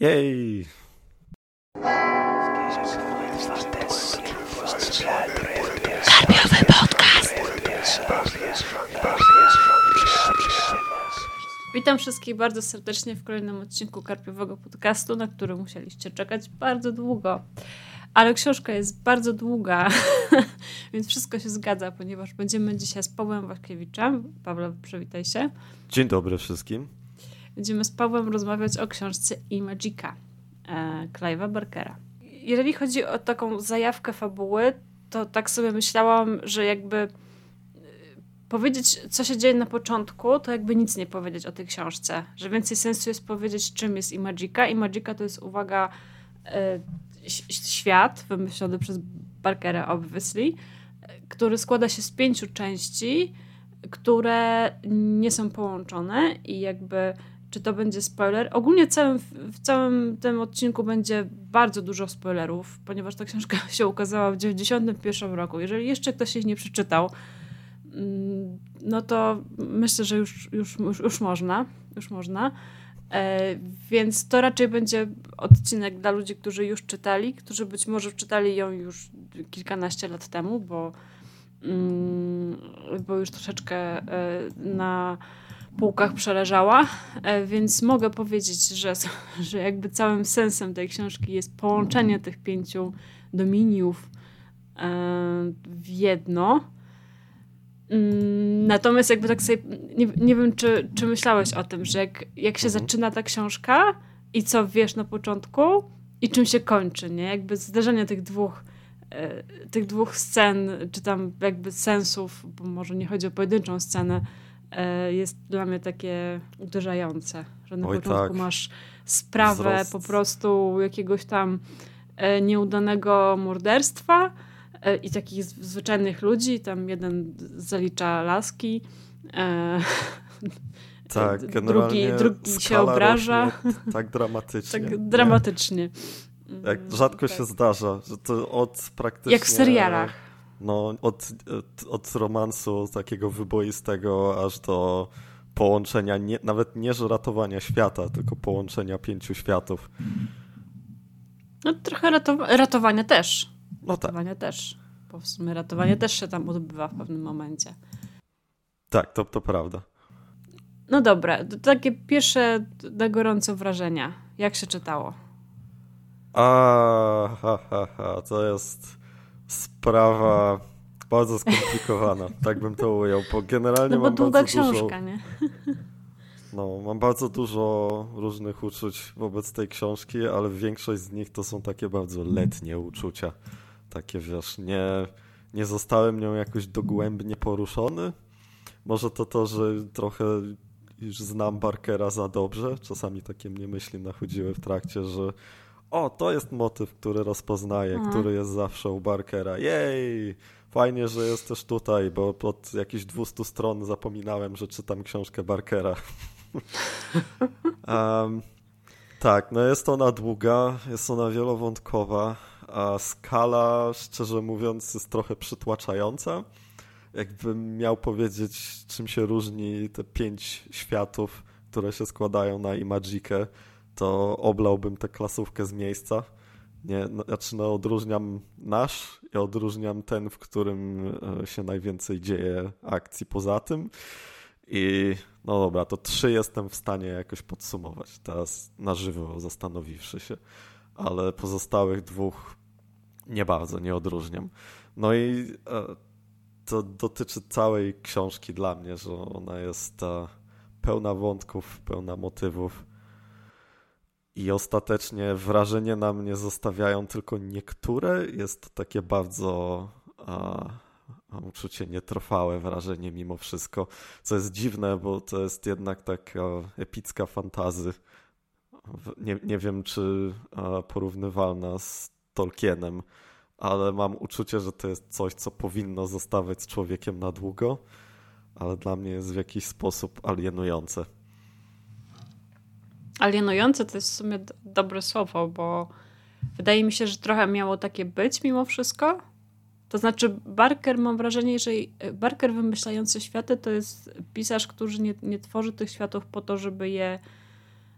Jej! Karpiowy podcast. Witam wszystkich bardzo serdecznie w kolejnym odcinku Karpiowego Podcastu, na który musieliście czekać bardzo długo. Ale książka jest bardzo długa, więc wszystko się zgadza, ponieważ będziemy dzisiaj z Pawłem Wachkiewiczem. Paweł, przywitaj się. Dzień dobry wszystkim. Będziemy z Pawłem rozmawiać o książce Imagica e, Clive'a Barkera. Jeżeli chodzi o taką zajawkę fabuły, to tak sobie myślałam, że jakby e, powiedzieć, co się dzieje na początku, to jakby nic nie powiedzieć o tej książce. Że więcej sensu jest powiedzieć, czym jest Imagica. Imagica to jest, uwaga, e, świat wymyślony przez Barkera, obviously, który składa się z pięciu części, które nie są połączone i jakby czy to będzie spoiler. Ogólnie całym, w całym tym odcinku będzie bardzo dużo spoilerów, ponieważ ta książka się ukazała w 1991 roku. Jeżeli jeszcze ktoś jej nie przeczytał, mm, no to myślę, że już, już, już, już można. Już można. E, więc to raczej będzie odcinek dla ludzi, którzy już czytali, którzy być może czytali ją już kilkanaście lat temu, bo, mm, bo już troszeczkę e, na półkach przeleżała, e, więc mogę powiedzieć, że, że jakby całym sensem tej książki jest połączenie tych pięciu dominiów w jedno. Mm, natomiast jakby tak sobie, nie, nie wiem, czy, czy myślałeś o tym, że jak, jak się mhm. zaczyna ta książka i co wiesz na początku i czym się kończy, nie? Jakby zdarzenie tych dwóch e, tych dwóch scen, czy tam jakby sensów, bo może nie chodzi o pojedynczą scenę, e, jest dla mnie takie uderzające, że na Oj, początku tak. masz sprawę Wzrost. po prostu jakiegoś tam e, nieudanego morderstwa, E, i takich zwyczajnych ludzi. Tam jeden zalicza laski. E, tak, drugi, drugi się obraża. Tak dramatycznie. tak dramatycznie. Jak mm, rzadko tak. się zdarza, że to od praktycznie... Jak w serialach. No, od, od romansu takiego wyboistego aż do połączenia, nie, nawet nie że ratowania świata, tylko połączenia pięciu światów. No trochę ratow ratowania też. No tak. Ratowanie też. Bo w sumie ratowanie też się tam odbywa w pewnym momencie. Tak, to, to prawda. No dobra, to takie pierwsze na gorąco wrażenia. Jak się czytało? A, ha, ha, ha. To jest sprawa bardzo skomplikowana, tak bym to ujął, bo generalnie no bo mam długa książka, dużo... nie? No, mam bardzo dużo różnych uczuć wobec tej książki, ale większość z nich to są takie bardzo letnie uczucia. Takie, wiesz, nie, nie zostałem nią jakoś dogłębnie poruszony. Może to to, że trochę już znam Barkera za dobrze. Czasami takie mnie myśli nachodziły w trakcie, że o, to jest motyw, który rozpoznaję, mhm. który jest zawsze u Barkera. Jej! Fajnie, że jesteś tutaj, bo pod jakieś 200 stron zapominałem, że czytam książkę Barkera. um, tak, no jest ona długa, jest ona wielowątkowa, a skala, szczerze mówiąc, jest trochę przytłaczająca. Jakbym miał powiedzieć, czym się różni te pięć światów, które się składają na Imagikę, to oblałbym tę klasówkę z miejsca. Nie, no, znaczy no, odróżniam nasz i odróżniam ten, w którym e, się najwięcej dzieje akcji poza tym. I no dobra, to trzy jestem w stanie jakoś podsumować teraz na żywo, zastanowiwszy się, ale pozostałych dwóch nie bardzo, nie odróżniam. No i e, to dotyczy całej książki dla mnie, że ona jest e, pełna wątków, pełna motywów. I ostatecznie wrażenie na mnie zostawiają tylko niektóre. Jest to takie bardzo mam uczucie nietrwałe wrażenie mimo wszystko, co jest dziwne, bo to jest jednak taka epicka fantazy. Nie, nie wiem, czy porównywalna z Tolkienem, ale mam uczucie, że to jest coś, co powinno zostawać z człowiekiem na długo, ale dla mnie jest w jakiś sposób alienujące. Alienujące to jest w sumie dobre słowo, bo wydaje mi się, że trochę miało takie być mimo wszystko. To znaczy, Barker, mam wrażenie, że Barker wymyślający światy to jest pisarz, który nie, nie tworzy tych światów po to, żeby je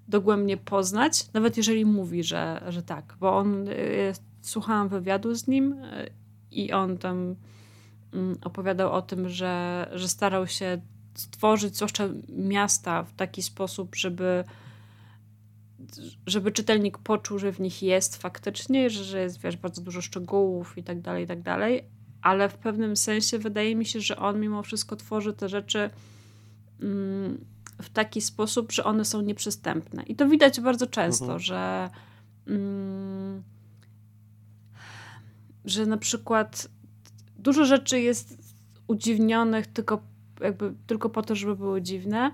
dogłębnie poznać, nawet jeżeli mówi, że, że tak, bo on, y, słuchałam wywiadu z nim y, i on tam mm, opowiadał o tym, że, że starał się stworzyć zwłaszcza miasta w taki sposób, żeby żeby czytelnik poczuł, że w nich jest faktycznie, że, że jest wiesz, bardzo dużo szczegółów i tak dalej, i tak dalej, ale w pewnym sensie wydaje mi się, że on mimo wszystko tworzy te rzeczy mm, w taki sposób, że one są nieprzystępne. I to widać bardzo często, mhm. że mm, że na przykład dużo rzeczy jest udziwnionych tylko, jakby, tylko po to, żeby były dziwne,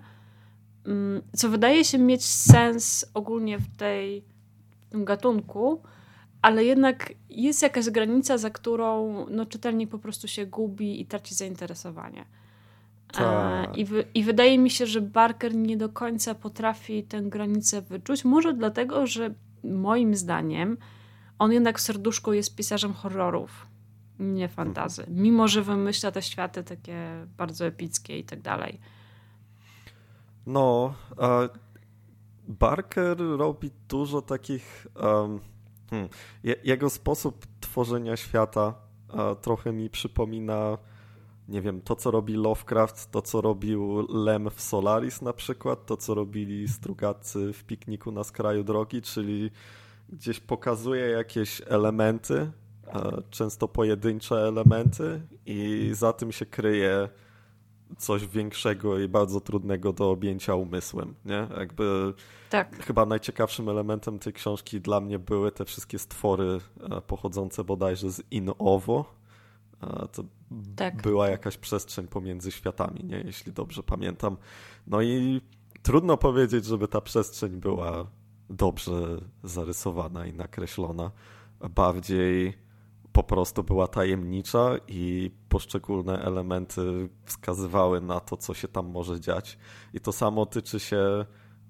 co wydaje się mieć sens ogólnie w, tej, w tym gatunku, ale jednak jest jakaś granica, za którą no, czytelnik po prostu się gubi i traci zainteresowanie. Tak. I, I wydaje mi się, że Barker nie do końca potrafi tę granicę wyczuć. Może dlatego, że moim zdaniem on jednak w serduszku jest pisarzem horrorów, nie fantazy. Mimo, że wymyśla te światy takie bardzo epickie i tak dalej. No, a Barker robi dużo takich. Hmm, jego sposób tworzenia świata trochę mi przypomina nie wiem, to co robi Lovecraft, to co robił Lem w Solaris na przykład, to co robili Strugacy w Pikniku na skraju drogi, czyli gdzieś pokazuje jakieś elementy, e, często pojedyncze elementy i za tym się kryje coś większego i bardzo trudnego do objęcia umysłem, nie? Jakby tak. chyba najciekawszym elementem tej książki dla mnie były te wszystkie stwory e, pochodzące bodajże z In-Ovo, to tak. była jakaś przestrzeń pomiędzy światami, nie? jeśli dobrze pamiętam. No i trudno powiedzieć, żeby ta przestrzeń była dobrze zarysowana i nakreślona. Bardziej po prostu była tajemnicza i poszczególne elementy wskazywały na to, co się tam może dziać. I to samo tyczy się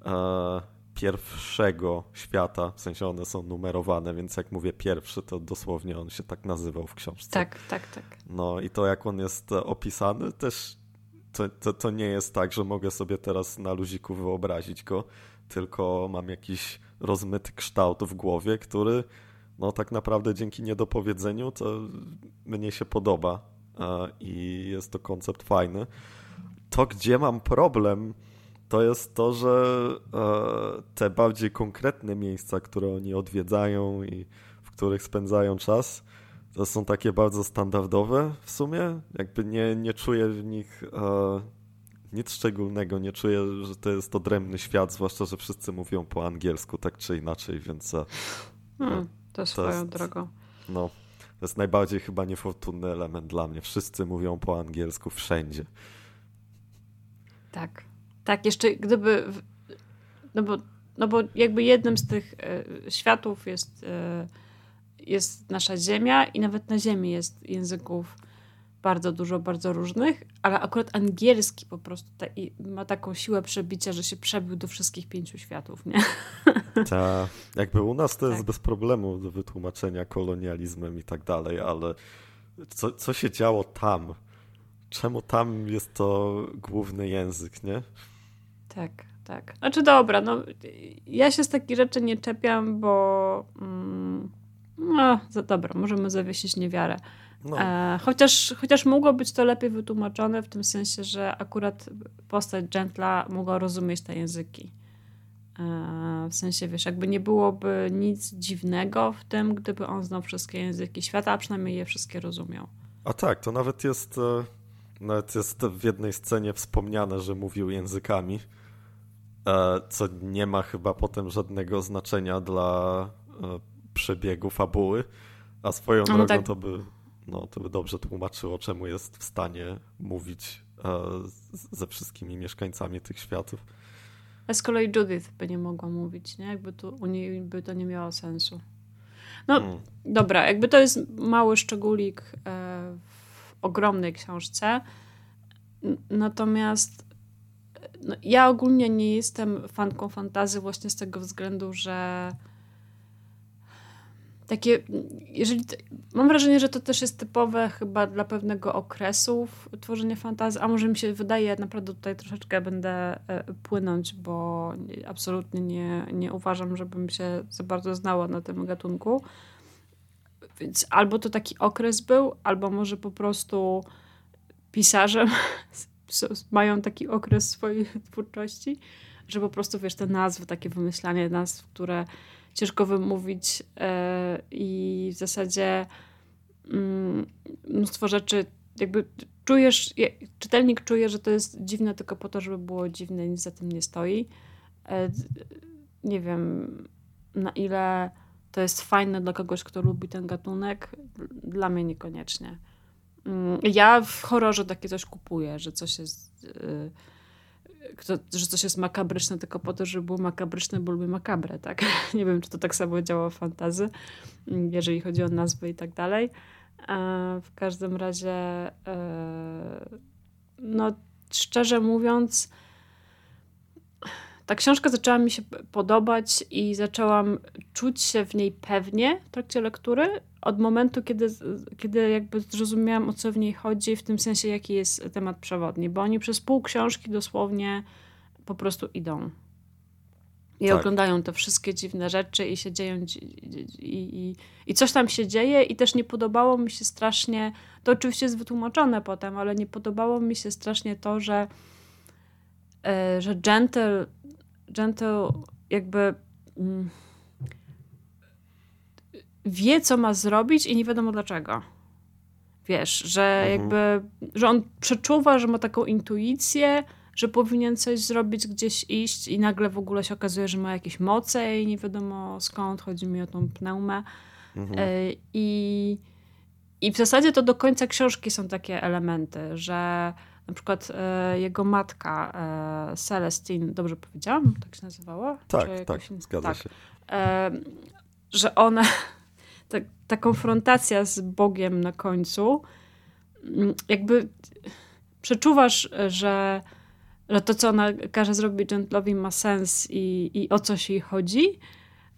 e, pierwszego świata, w sensie one są numerowane, więc jak mówię pierwszy, to dosłownie on się tak nazywał w książce. Tak, tak, tak. No i to jak on jest opisany też to, to, to nie jest tak, że mogę sobie teraz na luziku wyobrazić go, tylko mam jakiś rozmyty kształt w głowie, który no tak naprawdę dzięki niedopowiedzeniu to mnie się podoba i jest to koncept fajny. To, gdzie mam problem, to jest to, że e, te bardziej konkretne miejsca, które oni odwiedzają i w których spędzają czas, to są takie bardzo standardowe w sumie. Jakby nie, nie czuję w nich e, nic szczególnego, nie czuję, że to jest odrębny świat, zwłaszcza, że wszyscy mówią po angielsku tak czy inaczej, więc. E, hmm, to swoją jest, drogą. No, to jest najbardziej chyba niefortunny element dla mnie. Wszyscy mówią po angielsku wszędzie. Tak. Tak, jeszcze gdyby. No bo, no bo jakby jednym z tych e, światów jest, e, jest nasza Ziemia, i nawet na Ziemi jest języków bardzo dużo, bardzo różnych, ale akurat angielski po prostu ta, ma taką siłę przebicia, że się przebił do wszystkich pięciu światów, nie? Tak, jakby u nas to tak. jest bez problemu do wytłumaczenia kolonializmem i tak dalej, ale co, co się działo tam? Czemu tam jest to główny język, nie? Tak, tak. Znaczy dobra, no ja się z takich rzeczy nie czepiam, bo mm, no, za dobra, możemy zawiesić niewiarę. No. E, chociaż, chociaż mogło być to lepiej wytłumaczone w tym sensie, że akurat postać Gentla mogła rozumieć te języki. E, w sensie, wiesz, jakby nie byłoby nic dziwnego w tym, gdyby on znał wszystkie języki świata, a przynajmniej je wszystkie rozumiał. A tak, to nawet jest, e, nawet jest w jednej scenie wspomniane, że mówił językami. Co nie ma chyba potem żadnego znaczenia dla przebiegu fabuły, a swoją no, drogą tak. to, by, no, to by dobrze tłumaczyło, czemu jest w stanie mówić e, ze wszystkimi mieszkańcami tych światów. A z kolei Judith by nie mogła mówić, nie? Jakby tu, u niej by to nie miało sensu. No hmm. dobra, jakby to jest mały szczególik w ogromnej książce. Natomiast no, ja ogólnie nie jestem fanką fantazy właśnie z tego względu, że takie, jeżeli, mam wrażenie, że to też jest typowe chyba dla pewnego okresu tworzenia fantazji, a może mi się wydaje, naprawdę tutaj troszeczkę będę e, płynąć, bo absolutnie nie, nie uważam, żebym się za bardzo znała na tym gatunku. Więc albo to taki okres był, albo może po prostu pisarze mają taki okres swojej twórczości, że po prostu wiesz, te nazwy, takie wymyślanie nazw, które ciężko wymówić e, i w zasadzie mm, mnóstwo rzeczy jakby czujesz, czytelnik czuje, że to jest dziwne tylko po to, żeby było dziwne, nic za tym nie stoi. E, nie wiem, na ile to jest fajne dla kogoś, kto lubi ten gatunek. Dla mnie niekoniecznie. Mm, ja w horrorze takie coś kupuję, że coś jest... Kto, że coś jest makabryczne tylko po to, żeby było makabryczne, bo lubię makabrę, tak? Nie wiem, czy to tak samo działa w fantazy, mm, jeżeli chodzi o nazwy i tak dalej. W każdym razie, e, no szczerze mówiąc, ta książka zaczęła mi się podobać i zaczęłam czuć się w niej pewnie w trakcie lektury od momentu, kiedy, kiedy jakby zrozumiałam, o co w niej chodzi, w tym sensie, jaki jest temat przewodni, bo oni przez pół książki dosłownie po prostu idą. I tak. oglądają te wszystkie dziwne rzeczy i się dzieją i, i, i coś tam się dzieje i też nie podobało mi się strasznie, to oczywiście jest wytłumaczone potem, ale nie podobało mi się strasznie to, że, e, że Gentle, Gentle jakby... Mm, wie, co ma zrobić i nie wiadomo dlaczego. Wiesz, że mhm. jakby, że on przeczuwa, że ma taką intuicję, że powinien coś zrobić, gdzieś iść i nagle w ogóle się okazuje, że ma jakieś moce i nie wiadomo skąd, chodzi mi o tą pneumę. Mhm. E, I, I w zasadzie to do końca książki są takie elementy, że na przykład e, jego matka e, Celestine, dobrze powiedziałam? Tak się nazywała? Tak, tak, zgadza tak. się. E, że ona ta, ta konfrontacja z Bogiem na końcu, mm, jakby przeczuwasz, że, że to, co ona każe zrobić Gentlowi ma sens i, i o coś jej chodzi,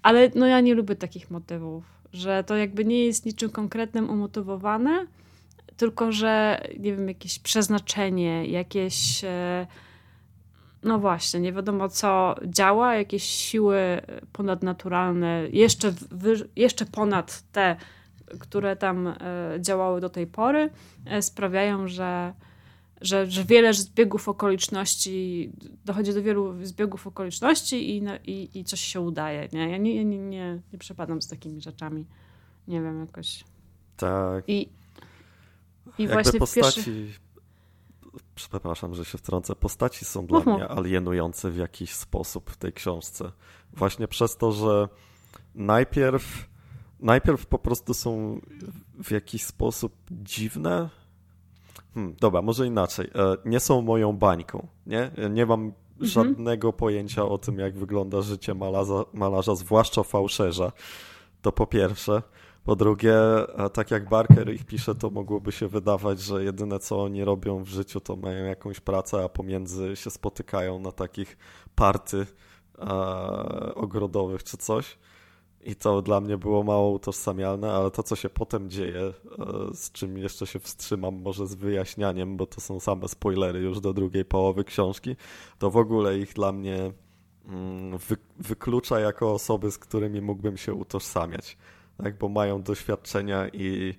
ale no ja nie lubię takich motywów, że to jakby nie jest niczym konkretnym umotywowane, tylko że, nie wiem, jakieś przeznaczenie, jakieś... E, no właśnie, nie wiadomo co działa, jakieś siły ponadnaturalne, jeszcze, wy, jeszcze ponad te, które tam e, działały do tej pory, e, sprawiają, że, że, że wiele zbiegów okoliczności, dochodzi do wielu zbiegów okoliczności i, i, i coś się udaje. Nie? Ja nie, nie, nie, nie przepadam z takimi rzeczami. Nie wiem, jakoś. Tak. I, i Jakby właśnie postaci... Pierwszy przepraszam, że się wtrącę, postaci są dla mnie alienujące w jakiś sposób w tej książce. Właśnie przez to, że najpierw, najpierw po prostu są w jakiś sposób dziwne. Hmm, dobra, może inaczej. E, nie są moją bańką, nie? Nie mam mhm. żadnego pojęcia o tym, jak wygląda życie malarza, malarza zwłaszcza fałszerza. To po pierwsze. Po drugie, tak jak Barker ich pisze, to mogłoby się wydawać, że jedyne co oni robią w życiu to mają jakąś pracę, a pomiędzy się spotykają na takich party e, ogrodowych czy coś. I to dla mnie było mało utożsamialne, ale to, co się potem dzieje, e, z czym jeszcze się wstrzymam, może z wyjaśnianiem, bo to są same spoilery już do drugiej połowy książki, to w ogóle ich dla mnie mm, wy, wyklucza jako osoby, z którymi mógłbym się utożsamiać tak, bo mają doświadczenia i,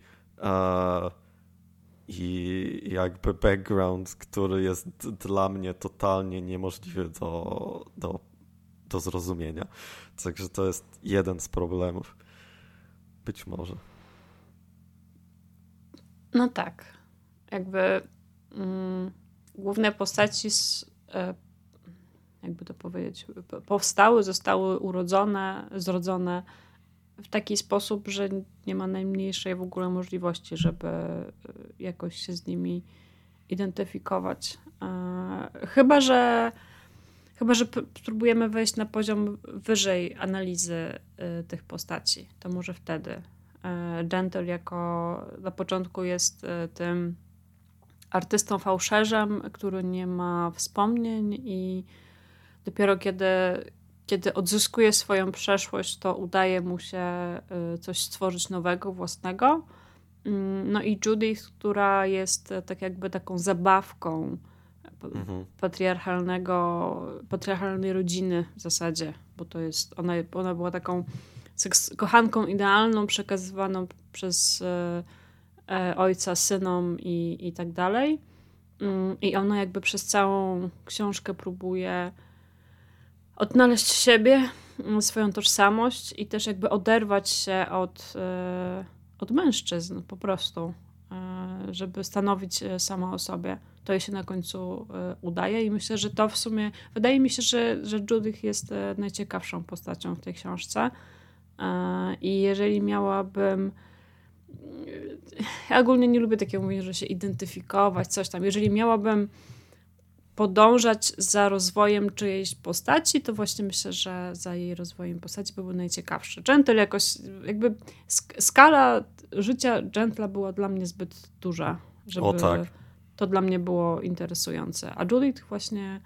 i jakby background, który jest dla mnie totalnie niemożliwy do, do, do zrozumienia. Także to jest jeden z problemów. Być może. No tak. Jakby mm, główne postaci, z, e, jakby to powiedzieć, powstały, zostały urodzone, zrodzone w taki sposób, że nie ma najmniejszej w ogóle możliwości, żeby e, jakoś się z nimi identyfikować. E, chyba, że chyba, że spróbujemy wejść na poziom wyżej analizy e, tych postaci. To może wtedy. Gentle jako na początku jest tym artystą fałszerzem, który nie ma wspomnień i dopiero kiedy kiedy odzyskuje swoją przeszłość, to udaje mu się y, coś stworzyć nowego, własnego. Mm, no i Judith, która jest e, tak jakby taką zabawką mhm. patriarchalnego, patriarchalnej rodziny w zasadzie, bo to jest, ona, ona była taką seks, kochanką idealną, przekazywaną przez e, e, ojca synom i, i tak dalej. Mm, I ona jakby przez całą książkę próbuje odnaleźć siebie, mm, swoją tożsamość i też jakby oderwać się od, e, od mężczyzn po prostu, e, żeby stanowić e, sama o sobie. To jej się na końcu udaje i myślę, że to w sumie, wydaje mi się, że, że Judith jest najciekawszą postacią w tej książce. I jeżeli miałabym ja ogólnie nie lubię takiego mówienia, że się identyfikować, coś tam. Jeżeli miałabym podążać za rozwojem czyjejś postaci, to właśnie myślę, że za jej rozwojem postaci by był najciekawszy. Gentle jakoś, jakby skala życia Gentla była dla mnie zbyt duża, żeby o, tak. to dla mnie było interesujące. A Judith właśnie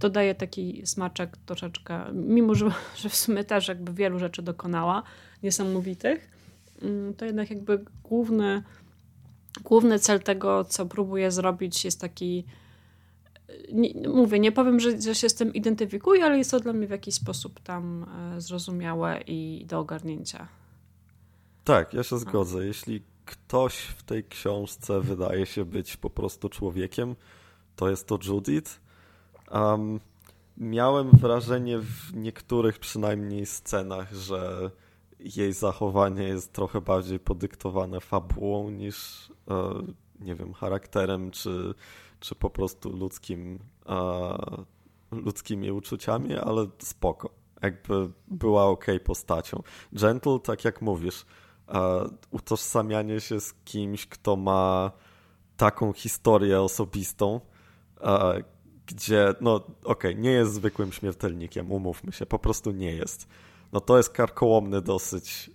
dodaje taki smaczek troszeczkę, mimo że, że w sumie też jakby wielu rzeczy dokonała niesamowitych, mm, to jednak jakby główny, główny cel tego, co próbuje zrobić jest taki nie, mówię, nie powiem, że, że się z tym identyfikuję, ale jest to dla mnie w jakiś sposób tam e, zrozumiałe i do ogarnięcia. Tak, ja się zgodzę. Jeśli ktoś w tej książce wydaje się być po prostu człowiekiem, to jest to Judith. Um, miałem wrażenie w niektórych przynajmniej scenach, że jej zachowanie jest trochę bardziej podyktowane fabułą niż, e, nie wiem, charakterem czy czy po prostu ludzkim, ludzkimi uczuciami, ale spoko. Jakby była ok postacią. Gentle, tak jak mówisz, utożsamianie się z kimś, kto ma taką historię osobistą, gdzie, no okej, okay, nie jest zwykłym śmiertelnikiem, umówmy się, po prostu nie jest. No to jest karkołomny dosyć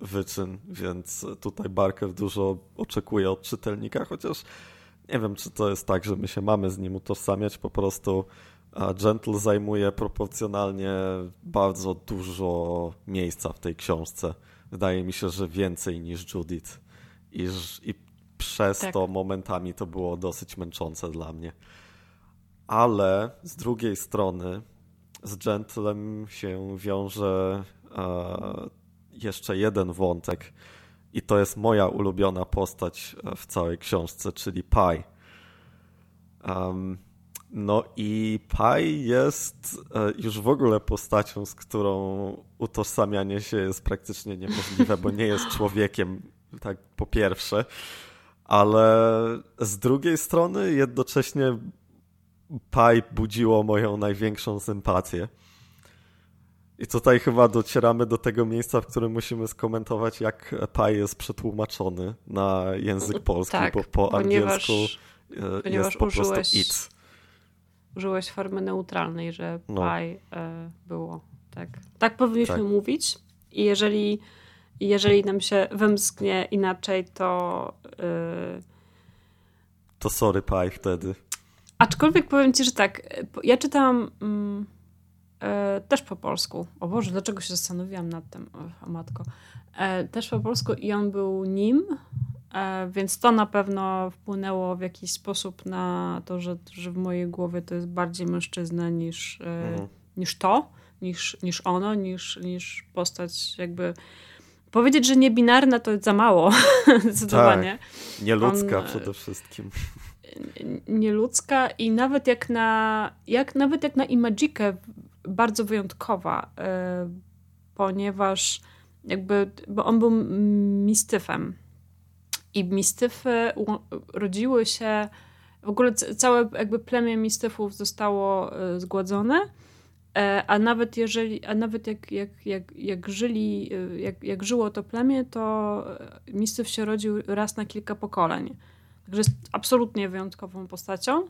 wyczyn, więc tutaj Barker dużo oczekuje od czytelnika, chociaż nie wiem, czy to jest tak, że my się mamy z nim utożsamiać, po prostu Gentle zajmuje proporcjonalnie bardzo dużo miejsca w tej książce. Wydaje mi się, że więcej niż Judith. I, i przez tak. to momentami to było dosyć męczące dla mnie. Ale z drugiej strony z Gentlem się wiąże e, jeszcze jeden wątek, i to jest moja ulubiona postać e, w całej książce, czyli Pi. Um, no i Pi jest e, już w ogóle postacią, z którą utożsamianie się jest praktycznie niemożliwe, bo nie jest człowiekiem, tak po pierwsze, ale z drugiej strony jednocześnie Pi budziło moją największą sympatię. I tutaj chyba docieramy do tego miejsca, w którym musimy skomentować, jak Pi jest przetłumaczony na język polski, tak, bo po ponieważ, angielsku e, ponieważ jest po użyłeś, prostu it. Użyłeś formy neutralnej, że no. Pi e, było. Tak, tak powinniśmy tak. mówić i jeżeli, jeżeli nam się wymsknie inaczej, to... E, to sorry Pi wtedy. Aczkolwiek powiem ci, że tak, ja czytałam... Mm, E, też po polsku. O Boże, dlaczego się zastanowiłam nad tym, o, matko. E, też po polsku i on był nim, e, więc to na pewno wpłynęło w jakiś sposób na to, że, że w mojej głowie to jest bardziej mężczyzna niż, mhm. niż to, niż, niż ono, niż, niż postać jakby... Powiedzieć, że niebinarna to jest za mało, zdecydowanie. Tak, nieludzka on, przede wszystkim nieludzka i nawet jak na, jak, nawet jak na Imagikę bardzo wyjątkowa, y, ponieważ jakby, bo on był mistyfem i mistyfy rodziły się, w ogóle całe jakby plemię mistyfów zostało y, zgładzone, e, a nawet jeżeli, a nawet jak, jak, jak, jak żyli, y, jak, jak żyło to plemię, to mistyf się rodził raz na kilka pokoleń. Także jest absolutnie wyjątkową postacią.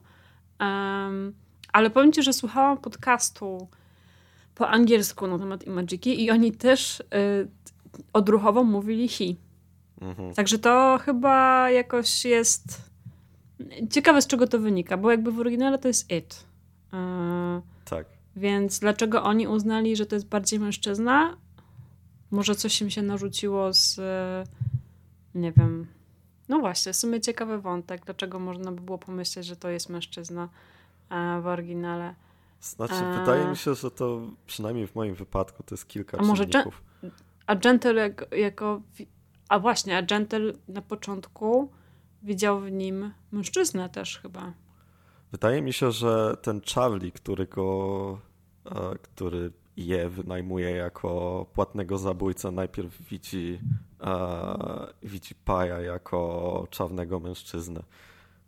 Um, ale powiem ci, że słuchałam podcastu po angielsku na temat Imagiki i oni też y, odruchowo mówili he. Mhm. Także to chyba jakoś jest ciekawe z czego to wynika, bo jakby w oryginale to jest it. tak. Więc dlaczego oni uznali, że to jest bardziej mężczyzna? Może coś im się narzuciło z. Nie wiem. No właśnie, w sumie ciekawy wątek. Dlaczego można by było pomyśleć, że to jest mężczyzna e, w oryginale? Znaczy, a... wydaje mi się, że to przynajmniej w moim wypadku to jest kilka a może czynników. A Gentle jako, jako. A właśnie, a Gentle na początku widział w nim mężczyznę też chyba. Wydaje mi się, że ten Charlie, który go, e, który je wynajmuje jako płatnego zabójcę, najpierw widzi, e, widzi Paja jako czarnego mężczyznę.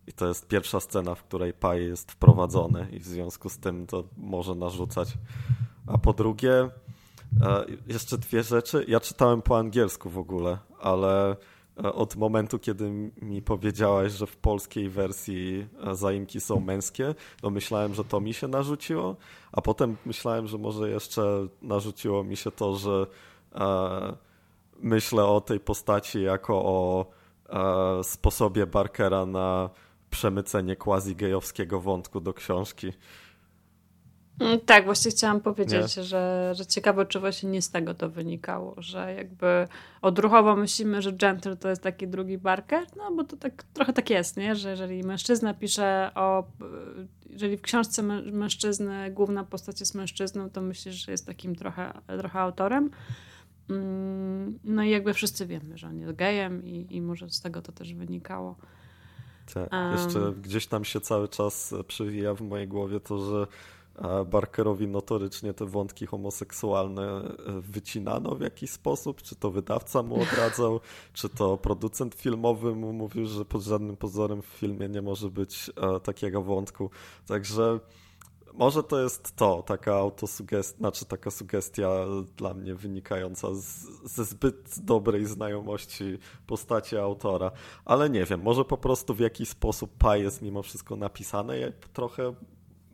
I to jest pierwsza scena, w której Paj jest wprowadzony i w związku z tym to może narzucać. A po drugie, e, jeszcze dwie rzeczy. Ja czytałem po angielsku w ogóle, ale E, od momentu, kiedy mi powiedziałaś, że w polskiej wersji e, zaimki są męskie, myślałem, że to mi się narzuciło, a potem myślałem, że może jeszcze narzuciło mi się to, że myślę o tej postaci jako o sposobie Barkera na przemycenie quasi-gejowskiego wątku do książki. Mm, tak, właśnie chciałam powiedzieć, że, że ciekawe, czy właśnie nie z tego to wynikało, że jakby odruchowo myślimy, że Gentle to jest taki drugi Barker, no bo to tak trochę tak jest, nie? że jeżeli mężczyzna pisze o, jeżeli w książce mężczyzny główna postać jest mężczyzną, to myślisz, że jest takim trochę, trochę autorem. Mm, no i jakby wszyscy wiemy, że on jest gejem i, i może z tego to też wynikało. Tak, jeszcze gdzieś tam się cały czas przewija w mojej głowie to, że Barkerowi notorycznie te wątki homoseksualne e, wycinano w jakiś sposób, czy to wydawca mu odradzał, czy to producent filmowy mu mówił, że pod żadnym pozorem w filmie nie może być e, takiego wątku. Także może to jest to, taka autosugestia, znaczy taka sugestia dla mnie wynikająca z, ze zbyt dobrej znajomości postaci autora, ale nie wiem, może po prostu w jakiś sposób Pa jest mimo wszystko napisane trochę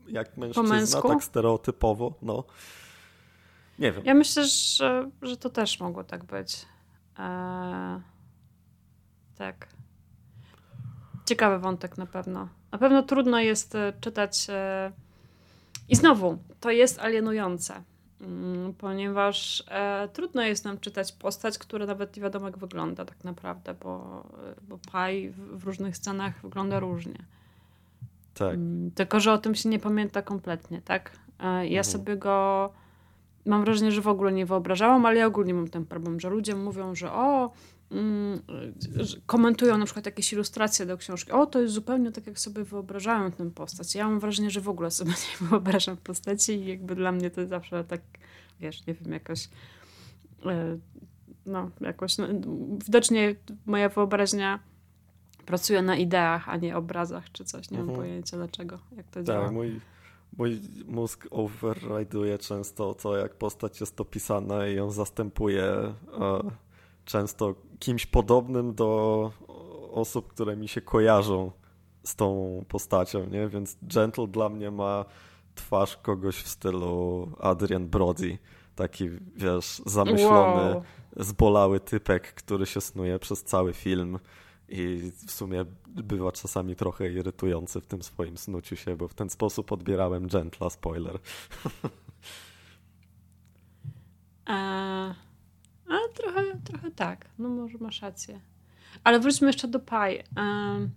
jak mężczyzna, tak stereotypowo, no. Nie wiem. Ja myślę, że, że to też mogło tak być. Eee, tak. Ciekawy wątek na pewno. Na pewno trudno jest e, czytać. E... I znowu, to jest alienujące, mm, ponieważ e, trudno jest nam czytać postać, która nawet nie wiadomo jak wygląda tak naprawdę, bo, e, bo Pai w, w różnych scenach wygląda różnie. Tak. Mm, tylko, że o tym się nie pamięta kompletnie, tak? Ja mhm. sobie go mam wrażenie, że w ogóle nie wyobrażałam, ale ja ogólnie mam ten problem, że ludzie mówią, że o, komentują na przykład jakieś ilustracje do książki. O, to jest zupełnie tak, jak sobie wyobrażałem tę postać. Ja mam wrażenie, że w ogóle sobie nie wyobrażam postaci i jakby dla mnie to jest zawsze tak, wiesz, nie wiem, jakoś e, no, jakoś no, widocznie moja wyobraźnia pracuję na ideach, a nie obrazach czy coś. Nie mhm. mam pojęcia dlaczego, jak to tak, działa. Mój, mój mózg override'uje często to, jak postać jest opisana i ją zastępuje e, często kimś podobnym do osób, które mi się kojarzą z tą postacią, nie? Więc Gentle dla mnie ma twarz kogoś w stylu Adrian Brody. Taki, wiesz, zamyślony, wow. zbolały typek, który się snuje przez cały film i w sumie bywa czasami trochę irytujący w tym swoim snuciu się, bo w ten sposób odbierałem Gentla, spoiler. A, trochę, trochę tak, no może masz rację. Ale wróćmy jeszcze do. Um,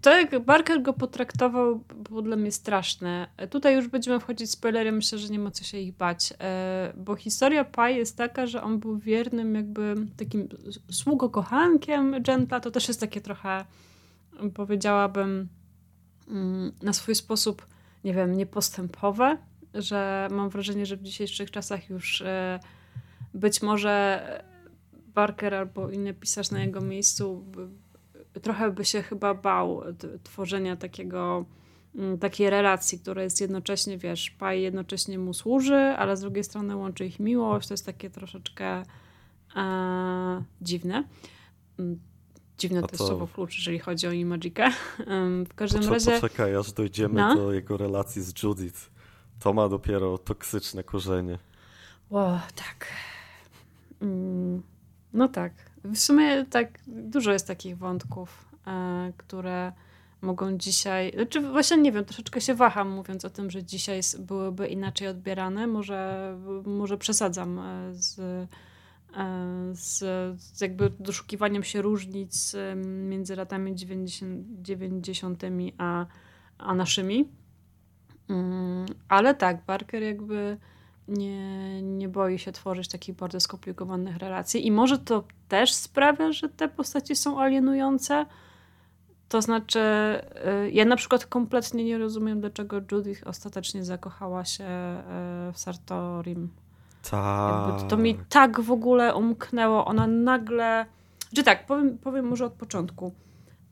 to jak Barker go potraktował było dla mnie straszne. Tutaj już będziemy wchodzić w spoilery, myślę, że nie ma co się ich bać, e, bo historia Pai jest taka, że on był wiernym jakby takim sługokochankiem Gentla, to też jest takie trochę powiedziałabym mm, na swój sposób, nie wiem, niepostępowe, że mam wrażenie, że w dzisiejszych czasach już e, być może Barker albo inny pisarz na jego miejscu trochę by się chyba bał tworzenia takiego mm, takiej relacji, która jest jednocześnie, wiesz, Pai jednocześnie mu służy, ale z drugiej strony łączy ich miłość. To jest takie troszeczkę e, dziwne. Mm, dziwne to, to jest słowo klucz, jeżeli chodzi o Imagikę. W każdym Poczekaj, razie... Poczekaj, aż dojdziemy no? do jego relacji z Judith. To ma dopiero toksyczne korzenie. O, tak. Mm, no tak. W sumie tak dużo jest takich wątków, e, które mogą dzisiaj, znaczy właśnie nie wiem, troszeczkę się waham mówiąc o tym, że dzisiaj byłyby inaczej odbierane, może, może przesadzam e, z, e, z, z jakby doszukiwaniem się różnic między latami 90, 90 a, a naszymi. Mm, ale tak, Barker jakby nie, nie boi się tworzyć takich bardzo skomplikowanych relacji i może to też sprawia, że te postaci są alienujące, to znaczy, y, ja na przykład kompletnie nie rozumiem, dlaczego Judith ostatecznie zakochała się y, w Sartorim. Tak. To mi tak w ogóle umknęło. Ona nagle. Czy tak, powiem, powiem może od początku.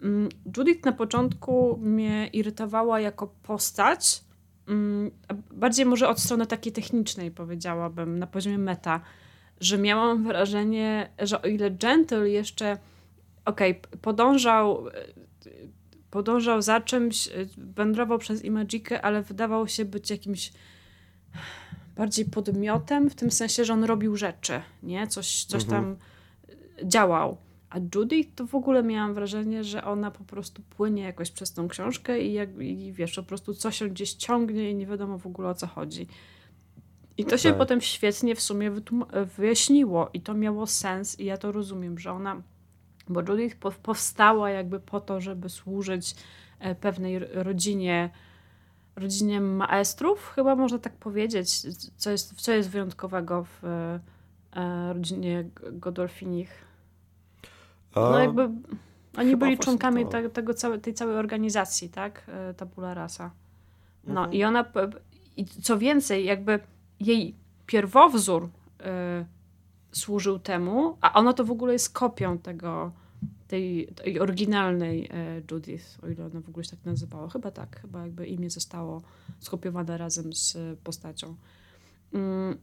Mm, Judith na początku mnie irytowała jako postać. Mm, bardziej może od strony takiej technicznej, powiedziałabym, na poziomie meta, że miałam wrażenie, że o ile Gentle jeszcze okej, okay, podążał podążał za czymś, y, wędrował przez Imagikę, ale wydawał się być jakimś bardziej podmiotem, w tym sensie, że on robił rzeczy, nie? Coś, coś mhm. tam y, działał. A Judy to w ogóle miałam wrażenie, że ona po prostu płynie jakoś przez tą książkę i, jak, i wiesz, po prostu coś się gdzieś ciągnie i nie wiadomo w ogóle o co chodzi. I to się tak. potem świetnie w sumie wyjaśniło i to miało sens i ja to rozumiem, że ona bo Judith powstała jakby po to, żeby służyć e, pewnej rodzinie, rodzinie maestrów, chyba można tak powiedzieć, co jest, co jest wyjątkowego w e, rodzinie Godolfinich. No jakby oni byli członkami te, tego całe, tej całej organizacji, tak? E, Tabula Rasa. No mhm. i ona, i co więcej, jakby jej pierwowzór służył temu, a ona to w ogóle jest kopią tego, tej, tej oryginalnej e, Judith, o ile ona w ogóle się tak nazywała. Chyba tak, chyba jakby imię zostało skopiowane razem z postacią. Mm,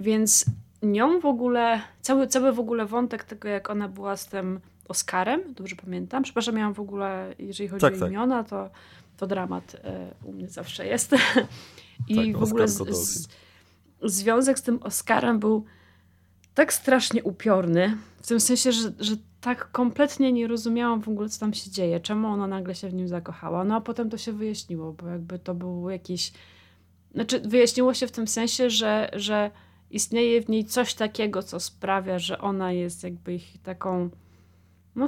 więc nią w ogóle, cały, cały w ogóle wątek tego, jak ona była z tym Oscarem, dobrze pamiętam. Przepraszam, miałam w ogóle, jeżeli chodzi tak, o tak. imiona, to, to dramat e, u mnie zawsze jest. I tak, w ogóle z, z, związek z tym Oscarem był tak strasznie upiorny, w tym sensie, że, że tak kompletnie nie rozumiałam w ogóle, co tam się dzieje, czemu ona nagle się w nim zakochała. No a potem to się wyjaśniło, bo jakby to był jakiś. Znaczy, wyjaśniło się w tym sensie, że, że istnieje w niej coś takiego, co sprawia, że ona jest jakby ich taką. No,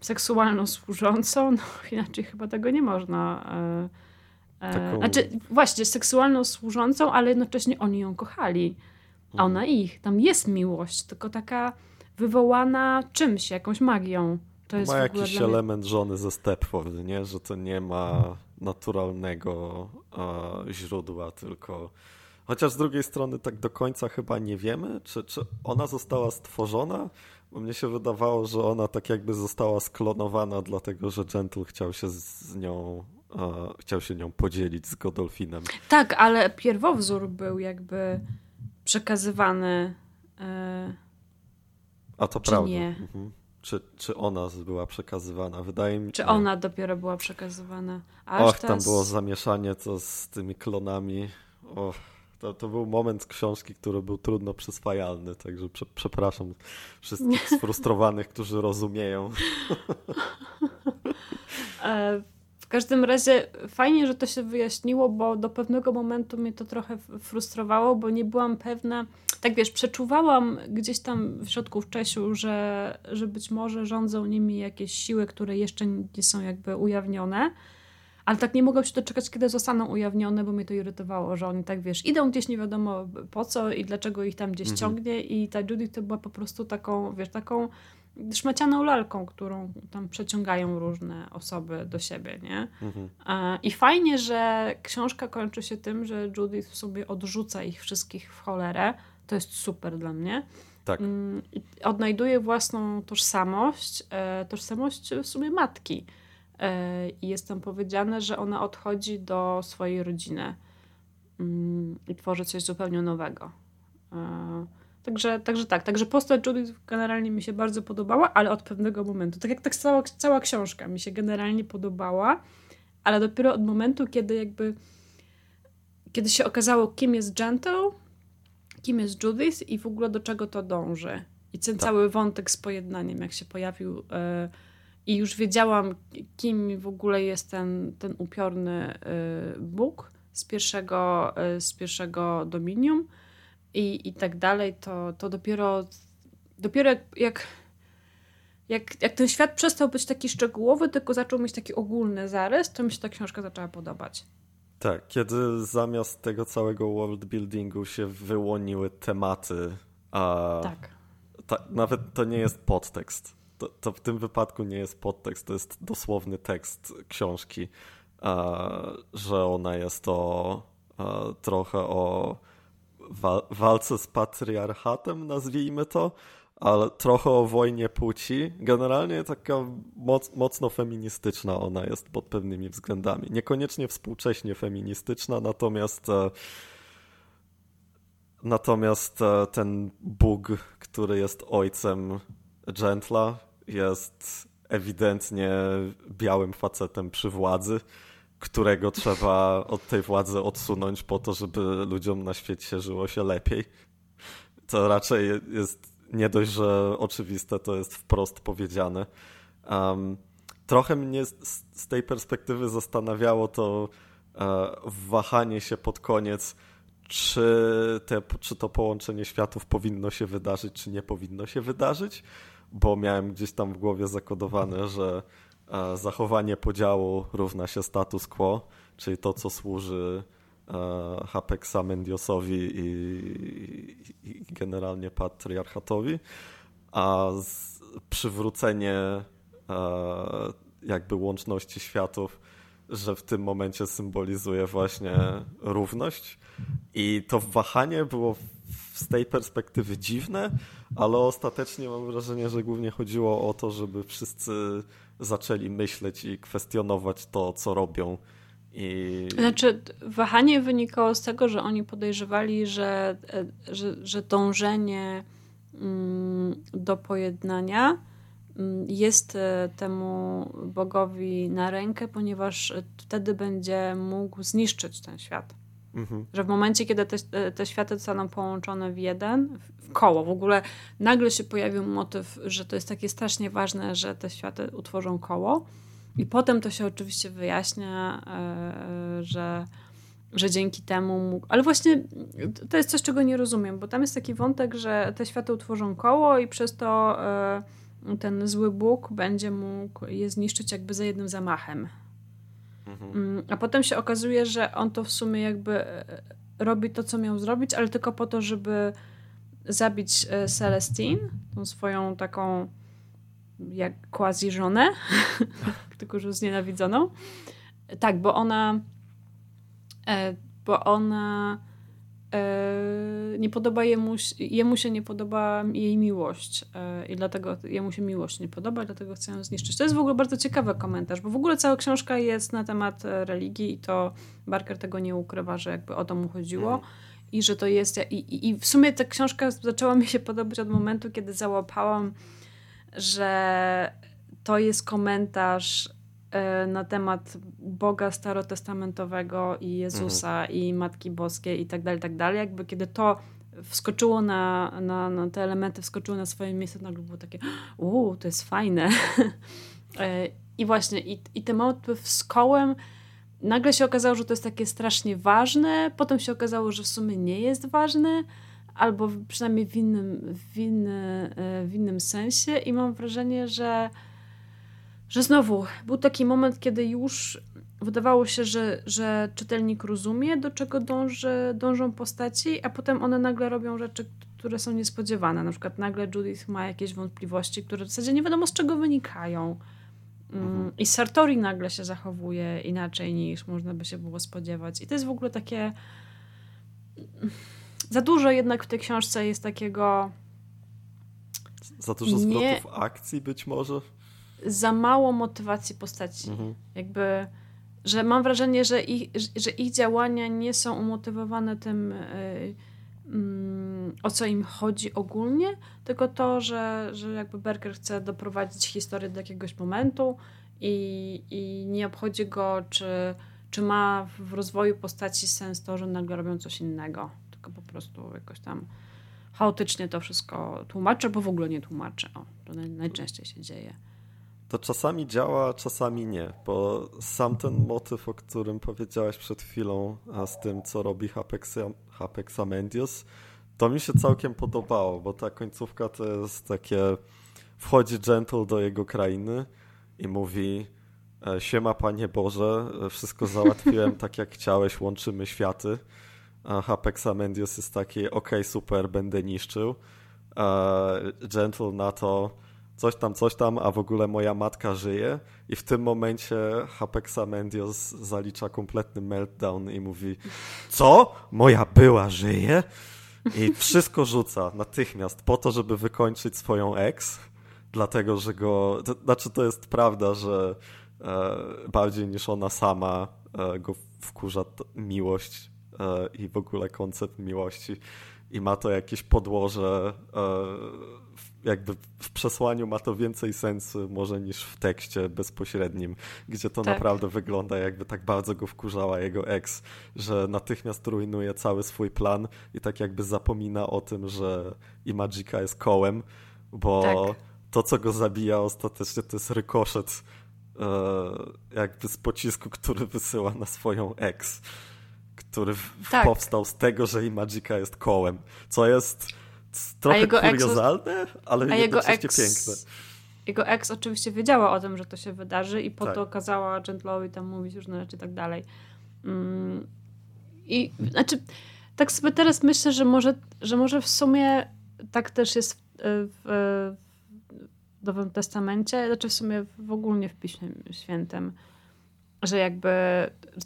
seksualną służącą. No, inaczej chyba tego nie można. E, e, taką... Znaczy, właśnie, seksualną służącą, ale jednocześnie oni ją kochali a ona mhm. ich. Tam jest miłość, tylko taka wywołana czymś, jakąś magią. To jest ma jakiś element żony ze Stepford, nie? Że to nie ma naturalnego e, źródła, tylko... Chociaż z drugiej strony tak do końca chyba nie wiemy, czy, czy ona została stworzona, bo mnie się wydawało, że ona tak jakby została sklonowana, dlatego że Gentle chciał się z nią, e, chciał się nią podzielić z Godolfinem. Tak, ale pierwowzór był jakby przekazywany. E, A to prawda. Nie. Mhm. Czy, czy ona była przekazywana? Wydaje mi Czy nie. ona dopiero była przekazywana? Aż Och, tam było zamieszanie to z tymi klonami. Och, to, to był moment książki, który był trudno przyswajalny, także prze, przepraszam wszystkich sfrustrowanych, którzy rozumieją. E, każdym razie fajnie, że to się wyjaśniło, bo do pewnego momentu mnie to trochę frustrowało, bo nie byłam pewna. Tak wiesz, przeczuwałam gdzieś tam w środku w Czesiu, że, że być może rządzą nimi jakieś siły, które jeszcze nie są jakby ujawnione. Ale tak nie mogłam się doczekać, kiedy zostaną ujawnione, bo mnie to irytowało, że oni tak, wiesz, idą gdzieś nie wiadomo po co i dlaczego ich tam gdzieś mhm. ciągnie i ta Judy to była po prostu taką, wiesz, taką szmacianą lalką, którą tam przeciągają różne osoby do siebie, nie? Mhm. I fajnie, że książka kończy się tym, że Judith sobie odrzuca ich wszystkich w cholerę. To jest super dla mnie. Tak. Mm, odnajduje własną tożsamość, e, tożsamość w sumie matki. E, I jest tam powiedziane, że ona odchodzi do swojej rodziny mm, i tworzy coś zupełnie nowego. E, Także, także tak, także postać Judith generalnie mi się bardzo podobała, ale od pewnego momentu. Tak jak tak cała, cała książka mi się generalnie podobała, ale dopiero od momentu, kiedy jakby kiedy się okazało, kim jest Gentle, kim jest Judith i w ogóle do czego to dąży. I ten tak. cały wątek z pojednaniem, jak się pojawił e, i już wiedziałam, kim w ogóle jest ten, ten upiorny y, Bóg z pierwszego, y, z pierwszego Dominium i, i tak dalej, to, to dopiero, dopiero jak, jak, jak, jak ten świat przestał być taki szczegółowy, tylko zaczął mieć taki ogólny zarys, to mi się ta książka zaczęła podobać. Tak, kiedy zamiast tego całego world buildingu się wyłoniły tematy, a tak. Ta, nawet to nie jest podtekst. To, to, w tym wypadku nie jest podtekst, to jest dosłowny tekst książki, a, że ona jest o a, trochę o wa walce z patriarchatem, nazwijmy to, ale trochę o wojnie płci. Generalnie taka moc, mocno feministyczna ona jest pod pewnymi względami. Niekoniecznie współcześnie feministyczna, natomiast e, natomiast e, ten Bóg, który jest ojcem Gentla, jest ewidentnie białym facetem przy władzy, którego trzeba od tej władzy odsunąć po to, żeby ludziom na świecie żyło się lepiej. To raczej jest nie dość, że oczywiste, to jest wprost powiedziane. Um, trochę mnie z, z, tej perspektywy zastanawiało to e, wahanie się pod koniec, czy, te, czy to połączenie światów powinno się wydarzyć, czy nie powinno się wydarzyć, bo miałem gdzieś tam w głowie zakodowane, że e, zachowanie podziału równa się status quo, czyli to, co służy E, Hapexa Mendiosowi i, generalnie patriarchatowi, a przywrócenie e, jakby łączności światów, że w tym momencie symbolizuje właśnie równość. I to wahanie było z tej perspektywy dziwne, ale ostatecznie mam wrażenie, że głównie chodziło o to, żeby wszyscy zaczęli myśleć i kwestionować to, co robią i... Znaczy, wahanie wynikało z tego, że oni podejrzewali, że, że, że dążenie mm, do pojednania mm, jest e, temu Bogowi na rękę, ponieważ wtedy będzie mógł zniszczyć ten świat. Mhm. Że w momencie, kiedy te, e, te światy zostaną połączone w jeden, w koło, w ogóle nagle się pojawił motyw, że to jest takie strasznie ważne, że te światy utworzą koło i potem to się oczywiście wyjaśnia, e, że, że dzięki temu mógł. Ale właśnie to jest coś, czego nie rozumiem, bo tam jest taki wątek, że te światy utworzą koło i przez to e, ten zły Bóg będzie mógł je zniszczyć jakby za jednym zamachem. Mhm. A potem się okazuje, że on to w sumie jakby robi to, co miał zrobić, ale tylko po to, żeby zabić Celestine, tą swoją taką jak quasi żonę, tylko że znienawidzoną. Tak, bo ona e, bo ona e, nie podoba jemu, jemu się nie podoba jej miłość e, i dlatego jemu się miłość nie podoba, dlatego chce ją zniszczyć. To jest w ogóle bardzo ciekawy komentarz, bo w ogóle cała książka jest na temat religii i to Barker tego nie ukrywa, że jakby o to mu chodziło. Mm. I że to jest. I, i, I w sumie ta książka zaczęła mi się podobać od momentu, kiedy załapałam że to jest komentarz e, na temat Boga starotestamentowego i Jezusa mhm. i Matki Boskiej i tak dalej, tak dalej. Jakby kiedy to wskoczyło na, na, na te elementy, wskoczyły na swoje miejsce, nagle było takie uuu, to jest fajne. E, I właśnie, i, i ten motyw z kołem nagle się okazało, że to jest takie strasznie ważne, potem się okazało, że w sumie nie jest ważne, albo przynajmniej w innym, w, inny, e, w innym sensie i mam wrażenie, że, że znowu był taki moment, kiedy już wydawało się, że, że czytelnik rozumie, do czego dąży, dążą postaci, a potem one nagle robią rzeczy, które są niespodziewane. Na przykład nagle Judith ma jakieś wątpliwości, które w zasadzie nie wiadomo z czego wynikają. Mm, mhm. I Sartori nagle się zachowuje inaczej niż można by się było spodziewać. I to jest w ogóle takie za dużo jednak w tej książce jest takiego. Za dużo zwrotów nie... akcji być może? Za mało motywacji postaci. Mhm. Jakby, że mam wrażenie, że ich, że ich działania nie są umotywowane tym, yy, o co im chodzi ogólnie, tylko to, że, że jakby Berger chce doprowadzić historię do jakiegoś momentu i, i nie obchodzi go, czy, czy ma w rozwoju postaci sens to, że nagle robią coś innego tylko po prostu jakoś tam chaotycznie to wszystko tłumaczę, bo w ogóle nie tłumaczę. O, to najczęściej się dzieje. To czasami działa, czasami nie, bo sam ten motyw, o którym powiedziałeś przed chwilą, a z tym, co robi Hapex Amendius, to mi się całkiem podobało, bo ta końcówka to jest takie, wchodzi Gentle do jego krainy i mówi e, siema Panie Boże, e, wszystko załatwiłem tak jak chciałeś, łączymy światy. A Hapex Amendius jest taki, ok, super, będę niszczył. Gentle na to, coś tam, coś tam, a w ogóle moja matka żyje i w tym momencie Hapexa Mendios zalicza kompletny meltdown i mówi co? Moja była żyje? I wszystko rzuca natychmiast po to, żeby wykończyć swoją ex, dlatego, że go... To, znaczy to jest prawda, że e, bardziej niż ona sama e, go wkurza miłość e, i w ogóle koncept miłości i ma to jakieś podłoże e, jakby w przesłaniu ma to więcej sensu może niż w tekście bezpośrednim, gdzie to tak. naprawdę wygląda jakby tak bardzo go wkurzała jego ex, że natychmiast rujnuje cały swój plan i tak jakby zapomina o tym, że Imagika jest kołem, bo tak. to, co go zabija ostatecznie to jest rykoszet e, jakby z pocisku, który wysyła na swoją ex, który tak. powstał z tego, że Imagika jest kołem, co jest trochę kuriozalne, ex, ale a jednocześnie ex, piękne. Jego ex oczywiście wiedziała o tym, że to się wydarzy i po tak. to kazała Gentlowi tam mówić różne rzeczy i tak dalej. Mm, I znaczy, tak sobie teraz myślę, że może, że może w sumie tak też jest w, w, w Nowym Testamencie, znaczy w sumie w ogóle w Piśmie Świętym, że jakby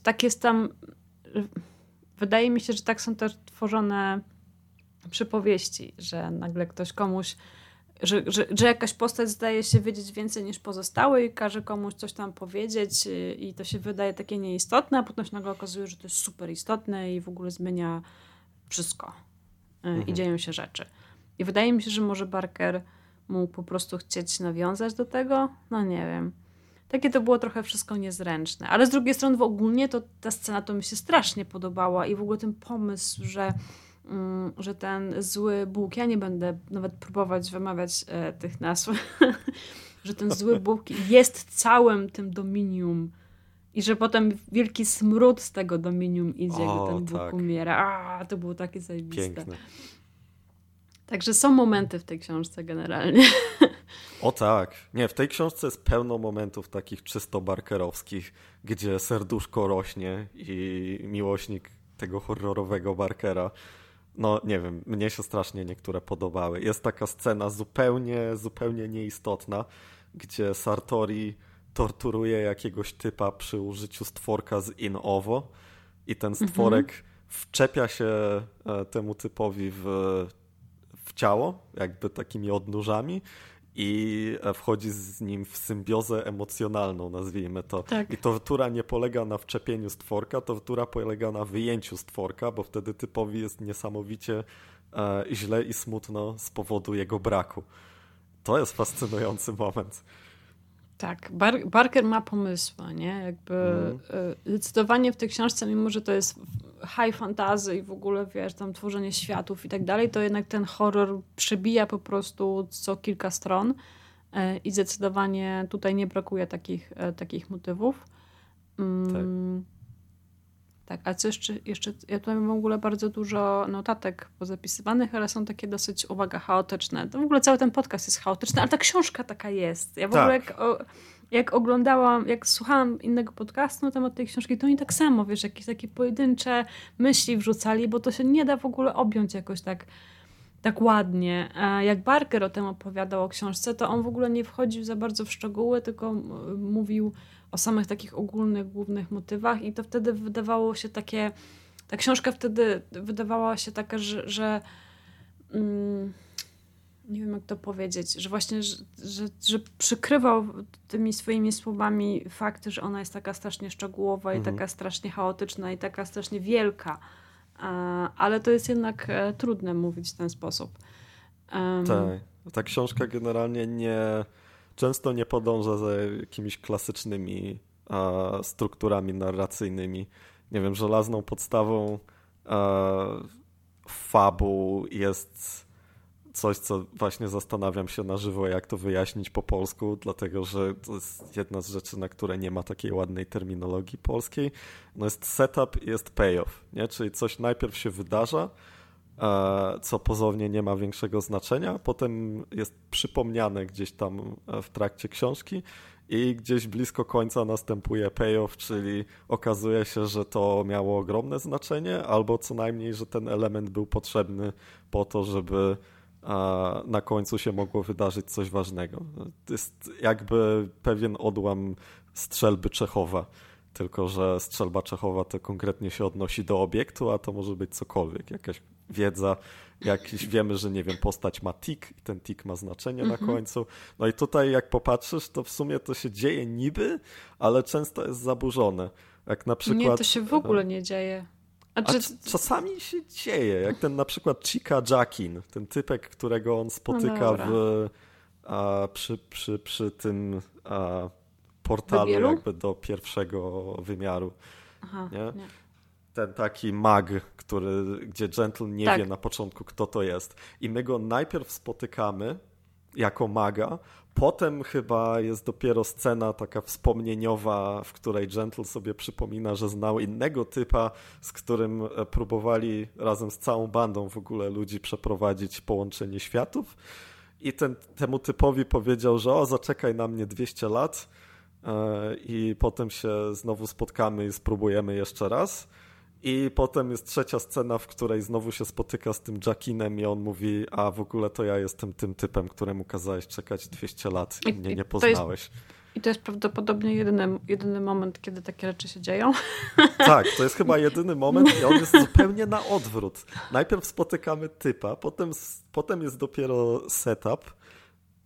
tak jest tam wydaje mi się, że tak są też tworzone przypowieści, że nagle ktoś komuś, że, że, że jakaś postać zdaje się wiedzieć więcej niż pozostałe i każe komuś coś tam powiedzieć y, i to się wydaje takie nieistotne, a potem się nagle okazuje, że to jest super istotne i w ogóle zmienia wszystko y, mhm. i dzieją się rzeczy. I wydaje mi się, że może Barker mógł po prostu chcieć nawiązać do tego, no nie wiem. Takie to było trochę wszystko niezręczne. Ale z drugiej strony w ogólnie to ta scena to mi się strasznie podobała i w ogóle ten pomysł, że że ten zły Bóg, ja nie będę nawet próbować wymawiać e, tych nazw, że ten zły Bóg jest całym tym dominium i że potem wielki smród z tego dominium idzie, o, gdy ten Bóg tak. umiera. A, to było takie zajebiste. Piękne. Także są momenty w tej książce generalnie. O tak. Nie, w tej książce jest pełno momentów takich czysto barkerowskich, gdzie serduszko rośnie i miłośnik tego horrorowego Barkera no nie wiem, mnie się strasznie niektóre podobały. Jest taka scena zupełnie, zupełnie nieistotna, gdzie Sartori torturuje jakiegoś typa przy użyciu stworka z in-ovo i ten mhm. stworek mhm. wczepia się e, temu typowi w, w ciało, jakby takimi odnóżami i e, wchodzi z nim w symbiozę emocjonalną, nazwijmy to. Tak. I tortura nie polega na wczepieniu stworka, tortura polega na wyjęciu stworka, bo wtedy typowi jest niesamowicie e, źle i smutno z powodu jego braku. To jest fascynujący moment. Tak, Bar Barker ma pomysły, nie? Jakby mm. zdecydowanie w tej książce, mimo że to jest high fantasy i w ogóle, wiesz, tam tworzenie światów i tak dalej, to jednak ten horror przebija po prostu co kilka stron e, i zdecydowanie tutaj nie brakuje takich, e, takich motywów. Mm. Tak. Tak, a co jeszcze, jeszcze, ja tutaj mam w ogóle bardzo dużo notatek pozapisywanych, ale są takie dosyć, uwaga, chaotyczne. To w ogóle cały ten podcast jest chaotyczny, ale ta książka taka jest. Ja w tak. ogóle jak, o, jak oglądałam, jak słuchałam innego podcastu na temat tej książki, to oni tak samo, wiesz, jakieś takie pojedyncze myśli wrzucali, bo to się nie da w ogóle objąć jakoś tak tak ładnie. Jak Barker o tym opowiadał o książce, to on w ogóle nie wchodził za bardzo w szczegóły, tylko mówił o samych takich ogólnych, głównych motywach i to wtedy wydawało się takie, ta książka wtedy wydawała się taka, że, że mm, nie wiem jak to powiedzieć, że właśnie, że, że, że, przykrywał tymi swoimi słowami fakty, że ona jest taka strasznie szczegółowa mhm. i taka strasznie chaotyczna i taka strasznie wielka. Ale to jest jednak e, trudne mówić w ten sposób. Um, tak. Ta książka generalnie nie często nie podąża za jakimiś klasycznymi strukturami narracyjnymi. Nie wiem, żelazną podstawą a, fabuł jest coś, co właśnie zastanawiam się na żywo, jak to wyjaśnić po polsku, dlatego że to jest jedna z rzeczy, na które nie ma takiej ładnej terminologii polskiej. No jest setup i jest payoff, nie? czyli coś najpierw się wydarza, co pozornie nie ma większego znaczenia, potem jest przypomniane gdzieś tam e, w trakcie książki i gdzieś blisko końca następuje payoff, czyli okazuje się, że to miało ogromne znaczenie, albo co najmniej, że ten element był potrzebny po to, żeby na końcu się mogło wydarzyć coś ważnego. To jest jakby pewien odłam strzelby Czechowa, tylko że strzelba Czechowa to konkretnie się odnosi do obiektu, a to może być cokolwiek, jakaś wiedza, jakiś wiemy, że nie wiem, postać ma tik i ten tik ma znaczenie na mhm. końcu. No i tutaj jak popatrzysz, to w sumie to się dzieje niby, ale często jest zaburzone. Jak na przykład... Nie, to się w ogóle nie dzieje. A, czy... A czasami się dzieje, jak ten na przykład Chica Jackin, ten typek, którego on spotyka no w, a, przy, przy, przy tym a, portalu Wybielu? jakby do pierwszego wymiaru. Aha, nie? nie? Ten taki mag, który, gdzie Gentle nie tak. wie na początku, kto to jest. I my go najpierw spotykamy jako maga, Potem chyba jest dopiero scena taka wspomnieniowa, w której Gentle sobie przypomina, że znał innego typa, z którym e, próbowali razem z całą bandą w ogóle ludzi przeprowadzić połączenie światów. I ten, temu typowi powiedział, że o, zaczekaj na mnie 200 lat i potem się znowu spotkamy i spróbujemy jeszcze raz. I potem jest trzecia scena, w której znowu się spotyka z tym Jackinem i on mówi, a w ogóle to ja jestem tym typem, któremu kazałeś czekać 200 lat i, I mnie nie poznałeś. Jest, I to jest prawdopodobnie jedyny, jedyny moment, kiedy takie rzeczy się dzieją. Tak, to jest chyba jedyny moment i on jest zupełnie na odwrót. Najpierw spotykamy typa, potem, potem jest dopiero setup,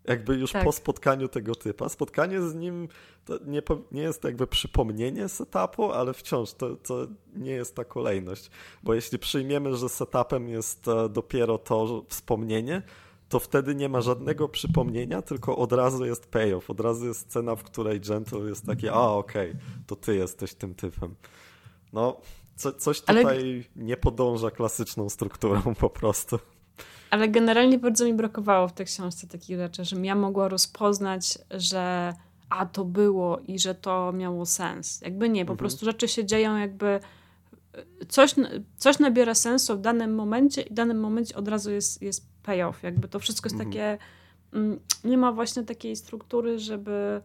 jakby już tak. po spotkaniu tego typa. Spotkanie z nim to nie, nie jest jakby przypomnienie setupu, ale wciąż to, to nie jest ta kolejność. Bo jeśli przyjmiemy, że setupem jest e, dopiero to wspomnienie, to wtedy nie ma żadnego przypomnienia, tylko od razu jest payoff. Od razu jest scena, w której Gentle jest taki, a okej, okay, to ty jesteś tym typem. No, co, coś tutaj ale... nie podąża klasyczną strukturą po prostu. Ale generalnie bardzo mi brakowało w tej książce takich rzeczy, żebym ja mogła rozpoznać, że a to było i że to miało sens. Jakby nie, po mhm. prostu rzeczy się dzieją jakby e, coś, coś nabiera sensu w danym momencie i w danym momencie od razu jest, jest payoff. Jakby to wszystko jest mhm. takie, mm, nie ma właśnie takiej struktury, żeby,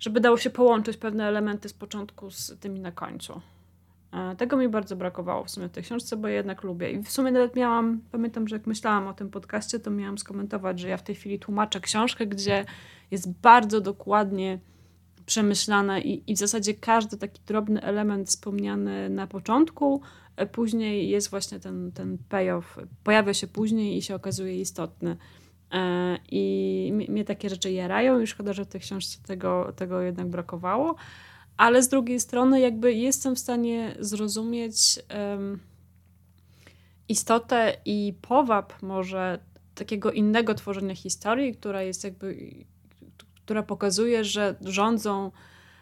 żeby dało się połączyć pewne elementy z początku z tymi na końcu. E, tego mi bardzo brakowało w sumie w tej książce, bo ja jednak lubię. I w sumie nawet miałam, pamiętam, że jak myślałam o tym podcaście, to miałam skomentować, że ja w tej chwili tłumaczę książkę, gdzie jest bardzo dokładnie przemyślana i, i w zasadzie każdy taki drobny element wspomniany na początku, e, później jest właśnie ten, ten payoff, pojawia się później i się okazuje istotny. E, I mnie takie rzeczy jarają i szkoda, że w tej książce tego, tego jednak brakowało ale z drugiej strony jakby jestem w stanie zrozumieć um, istotę i powab może takiego innego tworzenia historii, która jest jakby, która pokazuje, że rządzą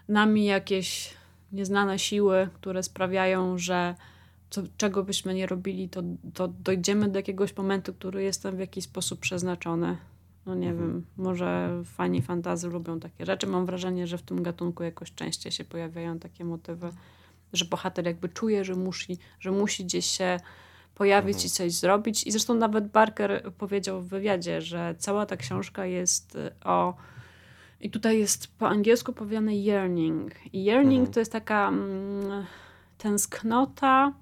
nami jakieś nieznane siły, które sprawiają, że co, czego byśmy nie robili, to, to dojdziemy do jakiegoś momentu, który jest tam w jakiś sposób przeznaczony. No nie mhm. wiem, może fani fantazy lubią takie rzeczy. Mam wrażenie, że w tym gatunku jakoś częściej się pojawiają takie motywy, że bohater jakby czuje, że musi, że musi gdzieś się pojawić mhm. i coś zrobić. I zresztą nawet Barker powiedział w wywiadzie, że cała ta książka jest y, o. I tutaj jest po angielsku powiedziane yearning. I yearning mhm. to jest taka mm, tęsknota,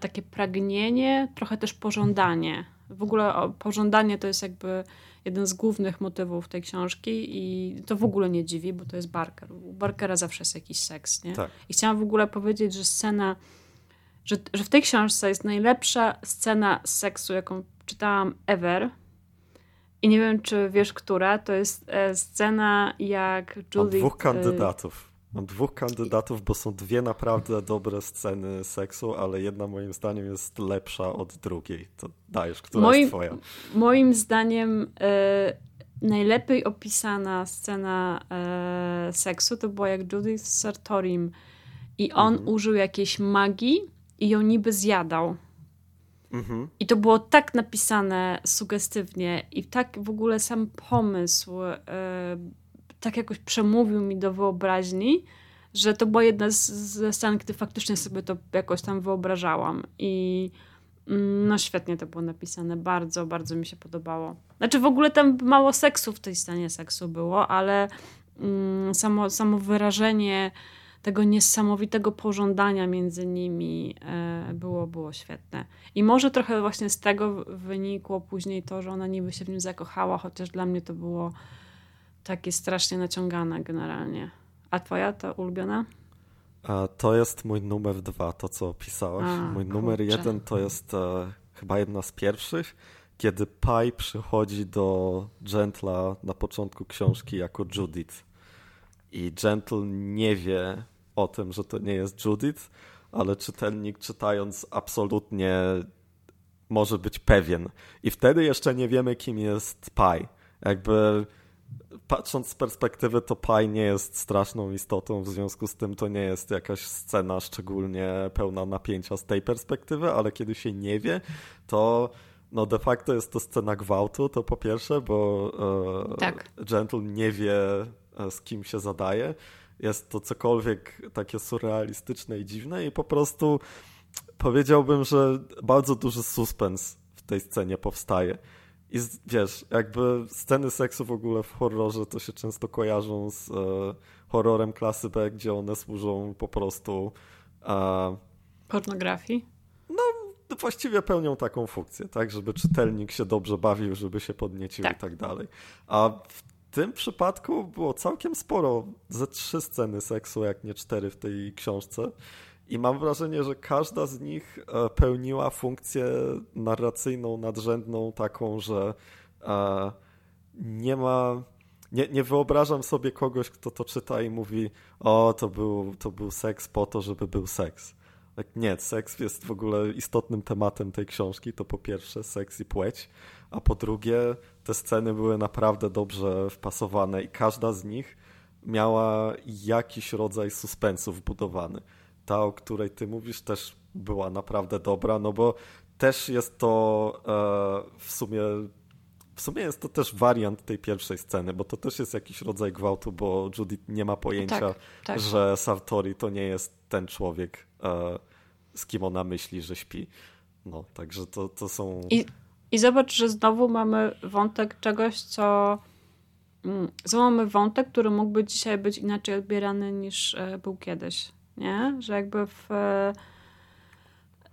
takie pragnienie, trochę też pożądanie. W ogóle pożądanie to jest jakby jeden z głównych motywów tej książki i to w ogóle nie dziwi, bo to jest Barker. U Barkera zawsze jest jakiś seks, nie? Tak. I chciałam w ogóle powiedzieć, że scena, że, że w tej książce jest najlepsza scena seksu, jaką czytałam ever. I nie wiem, czy wiesz, która. To jest e, scena, jak Julie... Dwóch kandydatów. Mam dwóch kandydatów, bo są dwie naprawdę dobre sceny seksu, ale jedna moim zdaniem jest lepsza od drugiej. To dajesz, która moim, jest twoja? Moim zdaniem e, najlepiej opisana scena e, seksu to była jak Judith Sartorim i on mhm. użył jakiejś magii i ją niby zjadał. Mhm. I to było tak napisane sugestywnie i tak w ogóle sam pomysł yy, tak jakoś przemówił mi do wyobraźni, że to była jedna z, ze scen, gdy faktycznie sobie to jakoś tam wyobrażałam. I mm, no świetnie to było napisane. Bardzo, bardzo mi się podobało. Znaczy w ogóle tam mało seksu w tej scenie seksu było, ale mm, samo, samo wyrażenie tego niesamowitego pożądania między nimi e, było, było świetne. I może trochę właśnie z tego wynikło później to, że ona niby się w nim zakochała, chociaż dla mnie to było takie strasznie naciągane generalnie. A twoja to ulubiona? A to jest mój numer dwa, to co opisałaś. A, mój kurczę. numer jeden to jest e, chyba jedna z pierwszych, kiedy Pai przychodzi do Gentla na początku książki jako Judith. I Gentle nie wie o tym, że to nie jest Judith, ale czytelnik czytając absolutnie może być pewien. I wtedy jeszcze nie wiemy, kim jest Pai. Jakby patrząc z perspektywy, to Pai nie jest straszną istotą, w związku z tym to nie jest jakaś scena szczególnie pełna napięcia z tej perspektywy, ale kiedy się nie wie, to no de facto jest to scena gwałtu, to po pierwsze, bo e, tak. Gentle nie wie, e, z kim się zadaje. Jest to cokolwiek takie surrealistyczne i dziwne i po prostu powiedziałbym, że bardzo duży suspens w tej scenie powstaje. I wiesz, jakby sceny seksu w ogóle w horrorze to się często kojarzą z e, horrorem klasy B, gdzie one służą po prostu. E, Pornografii? No, właściwie pełnią taką funkcję, tak? Żeby czytelnik się dobrze bawił, żeby się podniecił tak. i tak dalej. A w tym przypadku było całkiem sporo, ze trzy sceny seksu, jak nie cztery w tej książce. I mam wrażenie, że każda z nich e, pełniła funkcję narracyjną, nadrzędną, taką, że e, nie ma. Nie, nie wyobrażam sobie kogoś, kto to czyta i mówi: O, to był, to był seks po to, żeby był seks. Tak, nie, seks jest w ogóle istotnym tematem tej książki. To po pierwsze seks i płeć, a po drugie te sceny były naprawdę dobrze wpasowane i każda z nich miała jakiś rodzaj suspensu wbudowany ta, o której ty mówisz, też była naprawdę dobra, no bo też jest to e, w sumie w sumie jest to też wariant tej pierwszej sceny, bo to też jest jakiś rodzaj gwałtu, bo Judith nie ma pojęcia, tak, tak. że Sartori to nie jest ten człowiek, e, z kim ona myśli, że śpi. No, także to, to są... I, I zobacz, że znowu mamy wątek czegoś, co... Mm, znowu mamy wątek, który mógłby dzisiaj być inaczej odbierany niż e, był kiedyś nie? Że jakby w...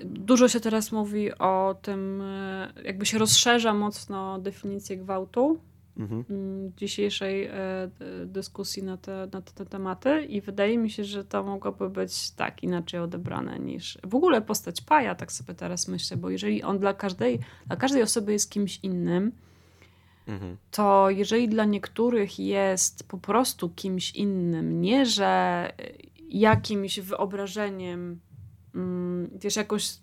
Dużo się teraz mówi o tym, jakby się rozszerza mocno definicję gwałtu mhm. Mm, dzisiejszej e, dyskusji na te, na te tematy i wydaje mi się, że to mogłoby być tak inaczej odebrane niż w ogóle postać Paja, tak sobie teraz myślę, bo jeżeli on dla każdej, dla każdej osoby jest kimś innym, mhm. to jeżeli dla niektórych jest po prostu kimś innym, nie że jakimś wyobrażeniem, mm, wiesz, jakoś,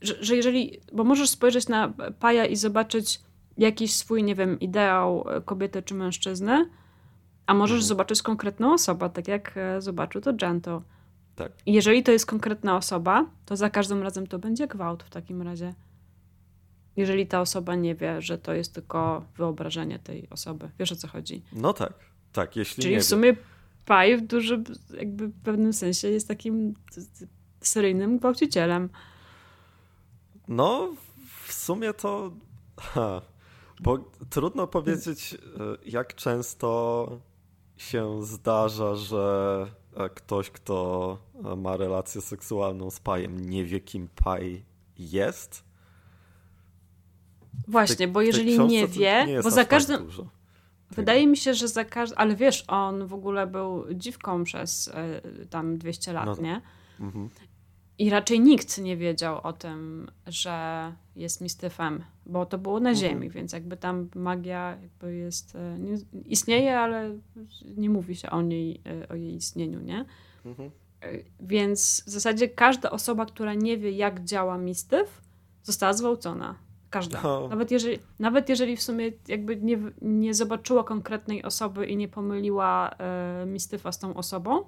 że, że jeżeli, bo możesz spojrzeć na Paja i zobaczyć jakiś swój, nie wiem, ideał kobiety czy mężczyzny, a możesz mhm. zobaczyć konkretną osobę, tak jak e, zobaczył to Gento. Tak. jeżeli to jest konkretna osoba, to za każdym razem to będzie gwałt w takim razie. Jeżeli ta osoba nie wie, że to jest tylko wyobrażenie tej osoby. Wiesz o co chodzi? No tak, tak. Jeśli Czyli w sumie Paj w dużym, jakby w pewnym sensie jest takim seryjnym gwałcicielem. No, w sumie to. Ha, bo trudno powiedzieć, e, jak często się zdarza, że e, ktoś, kto e, ma relację seksualną z pajem, nie wie, kim paj jest. Właśnie, bo jeżeli nie wie, nie bo za tak każdym. Wydaje mi się, że za każdym. Ale wiesz, on w ogóle był dziwką przez y, tam 200 lat, no. nie? Mhm. I raczej nikt nie wiedział o tym, że jest mistyfem, bo to było na mhm. Ziemi, więc jakby tam magia jakby jest. E, nie, istnieje, ale nie mówi się o niej, e, o jej istnieniu, nie? Mhm. Więc w zasadzie każda osoba, która nie wie, jak działa mistyf, została zwałcona. Każda. No. Nawet, jeżeli, nawet jeżeli w sumie jakby nie, nie zobaczyła konkretnej osoby i nie pomyliła e, mistyfa z tą osobą,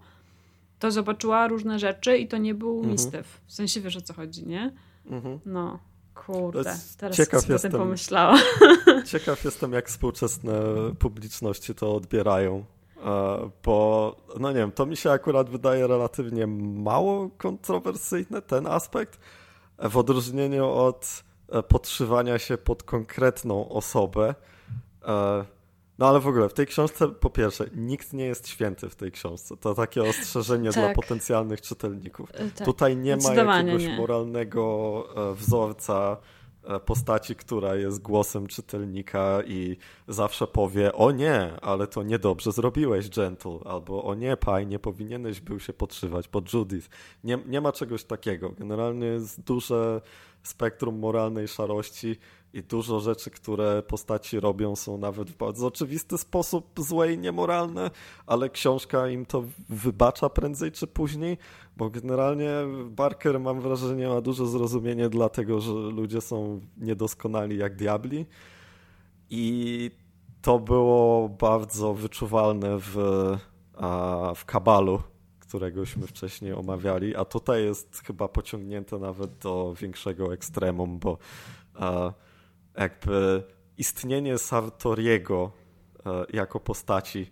to zobaczyła różne rzeczy i to nie był mhm. mistyw. W sensie wiesz o co chodzi, nie? Mhm. No, kurde, teraz ciekaw jestem, o tym pomyślała. Ciekaw jestem, jak współczesne publiczności to odbierają. E, bo, no nie wiem, to mi się akurat wydaje relatywnie mało kontrowersyjny, ten aspekt, w odróżnieniu od podszywania się pod konkretną osobę. E, no ale w ogóle w tej książce, po pierwsze, nikt nie jest święty w tej książce. To takie ostrzeżenie tak. dla potencjalnych czytelników. Tak. Tutaj nie ma jakiegoś nie. moralnego wzorca E, postaci, która jest głosem czytelnika i zawsze powie o nie, ale to niedobrze zrobiłeś, Gentle, albo o nie, Paj, nie powinieneś był się podszywać pod Judith. Nie, nie ma czegoś takiego. Generalnie jest duże spektrum moralnej szarości i dużo rzeczy, które postaci robią są nawet w bardzo oczywisty sposób złe i niemoralne, ale książka im to wybacza prędzej czy później, bo generalnie Barker mam wrażenie ma duże zrozumienie dlatego, że ludzie są niedoskonali jak diabli. I to było bardzo wyczuwalne w, w Kabalu, któregośmy wcześniej omawiali, a tutaj jest chyba pociągnięte nawet do większego ekstremum, bo jakby istnienie Sartoriego e, jako postaci,